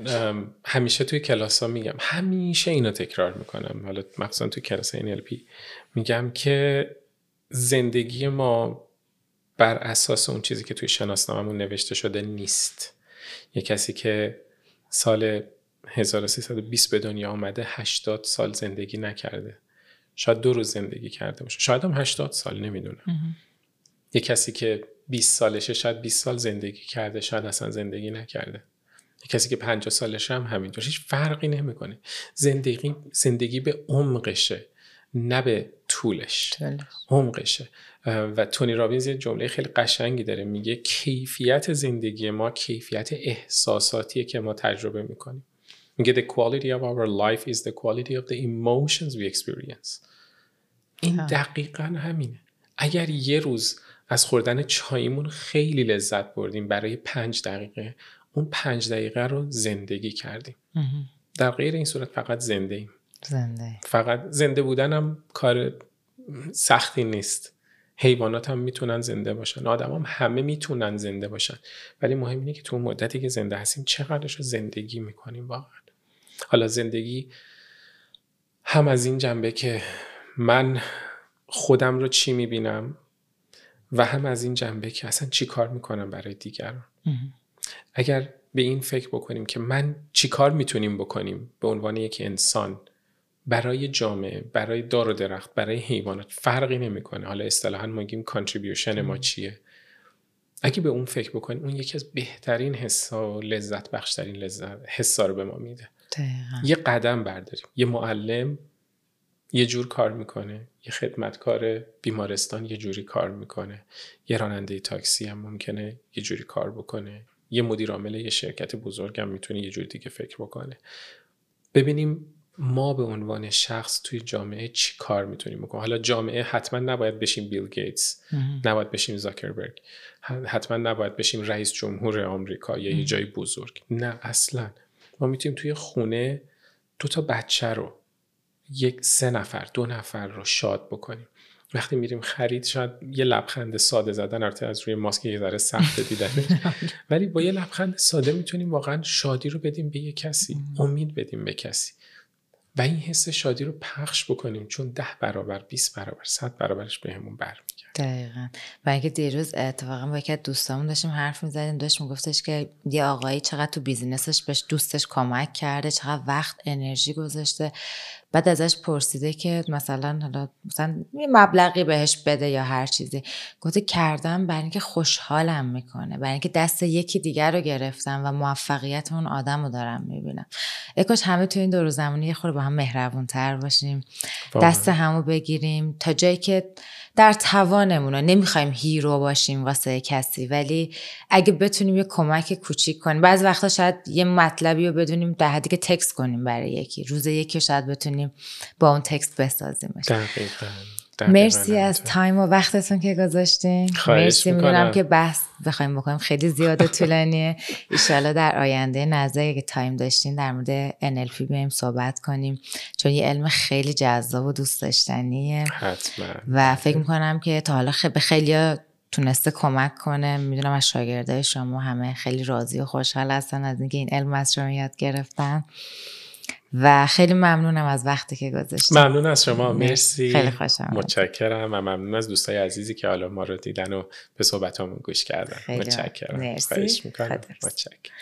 همیشه توی کلاس ها میگم همیشه اینو تکرار می‌کنم. حالا مخصوصا توی کلاس NLP میگم که زندگی ما بر اساس اون چیزی که توی شناسناممون نوشته شده نیست. یه کسی که سال 1320 به دنیا آمده 80 سال زندگی نکرده. شاید دو روز زندگی کرده باشه. شاید هم 80 سال نمی‌دونم. یه کسی که 20 سالشه شاید 20 سال زندگی کرده شاید اصلا زندگی نکرده. کسی که 50 سالشه هم همینطور. هیچ فرقی نمی‌کنه. زندگی زندگی به عمقشه نه به طولش. عمقشه. و تونی رابینز یه جمله خیلی قشنگی داره. میگه کیفیت زندگی ما کیفیت احساساتیه که ما تجربه می‌کنیم. میگه the quality of our life is the quality of the emotions we experience. این دقیقا همینه. اگر یه روز از خوردن چایمون خیلی لذت بردیم برای پنج دقیقه. اون پنج دقیقه رو زندگی کردیم. در غیر این صورت فقط زنده ایم زنده. فقط زنده بودن هم کار سختی نیست. حیوانات هم می‌تونن زنده باشن. آدم هم همه می‌تونن زنده باشن. ولی مهم اینه که تو مدتی که زنده هستیم چقدرش رو زندگی می‌کنیم واقعا. حالا زندگی هم از این جنبه که من خودم رو چی می‌بینم و هم از این جنبه که اصلا چی کار می‌کنم برای دیگران. اگر به این فکر بکنیم که من چی کار می‌تونیم بکنیم به عنوان یک انسان برای جامعه برای دار و درخت برای حیوانات فرقی نمی‌کنه. حالا اصطلاحا ما میگیم کانتریبیوشن ما چیه؟ اگه به اون فکر بکنیم اون یکی از بهترین حسا و لذت بخشترین لذت حسا رو به ما میده. یه قدم برداریم یه معلم یه جور کار می‌کنه. یه خدمتکار بیمارستان یه جوری کار می‌کنه. یه راننده تاکسی هم ممکنه یه جوری کار بکنه. یه مدیر عامل یه شرکت بزرگ هم می‌تونه یه جوری دیگه فکر بکنه. ببینیم ما به عنوان شخص توی جامعه چی کار می‌تونیم بکنیم. حالا جامعه حتما نباید بشیم بیل گیتس نباید بشیم زاکربرگ. حتما نباید بشیم رئیس جمهور آمریکا یا یه جای بزرگ. نه اصلا. ما می‌تونیم توی خونه دو تا بچه رو یک سه نفر دو نفر رو شاد بکنیم. وقتی میریم خرید شاید یه لبخند ساده زدن البته از روی ماسک یه ذره سخت دیدن. ولی با یه لبخند ساده می‌تونیم واقعا شادی رو بدیم به یه کسی امید بدیم به کسی. و این حس شادی رو پخش بکنیم چون ده برابر 20 برابر 100 برابرش بهمون برمیگرده. دقیقا. و اینکه دیروز اتفاقا با یکی از دوستامون داشتیم حرف می‌زدیم داشت میگفتش که یه آقایی چقدر تو بیزینسش بهش دوستش کمک کرده چقدر وقت انرژی گذاشته. بعد ازش پرسیده که مثلا حالا مثلا یه مبلغی بهش بده یا هر چیزی. گفته کردم برای اینکه خوشحالم می‌کنه. برای اینکه دست یکی دیگر رو گرفتم و موفقیت اون آدم رو دارم می‌بینم. اکاش همه تو این دور زمانی یه خورده با هم مهربون تر باشیم دست همو بگیریم. تا جایی که در توانمون نمی‌خوایم هیرو باشیم واسه کسی ولی اگه بتونیم یه کمک کوچیک کنیم. بعض وقتا شاید یه مطلبی رو بدونیم در حدی که تکست کنیم برای یکی. روز یکی شاید بتونیم با اون text بسازیم مرسی از time و وقتتون که گذاشتین. مرسی می‌دونم که بحث بخوایم بکنیم. خیلی زیاده طولانیه. ایشالا در آینده نزدیک که time داشتین در مورد NLP بیم صحبت کنیم. چون یه علم خیلی جذاب و دوست داشتنیه. حتما. و فکر می‌کنم که تا حالا به خیلی تونسته کمک کنه. می‌دونم از شاگردای شما همه خیلی راضی و خوشحال هستن از اینکه این علم از شما یاد گرفتن. و خیلی ممنونم از وقتی که گذاشتید ممنون از شما. مرسی. خیلی خوشم متشکرم و ممنون از دوستای عزیزی که حالا ما رو دیدن و به صحبتامون گوش کردن. متشکرم. مرسی. می‌کنم. متشکرم.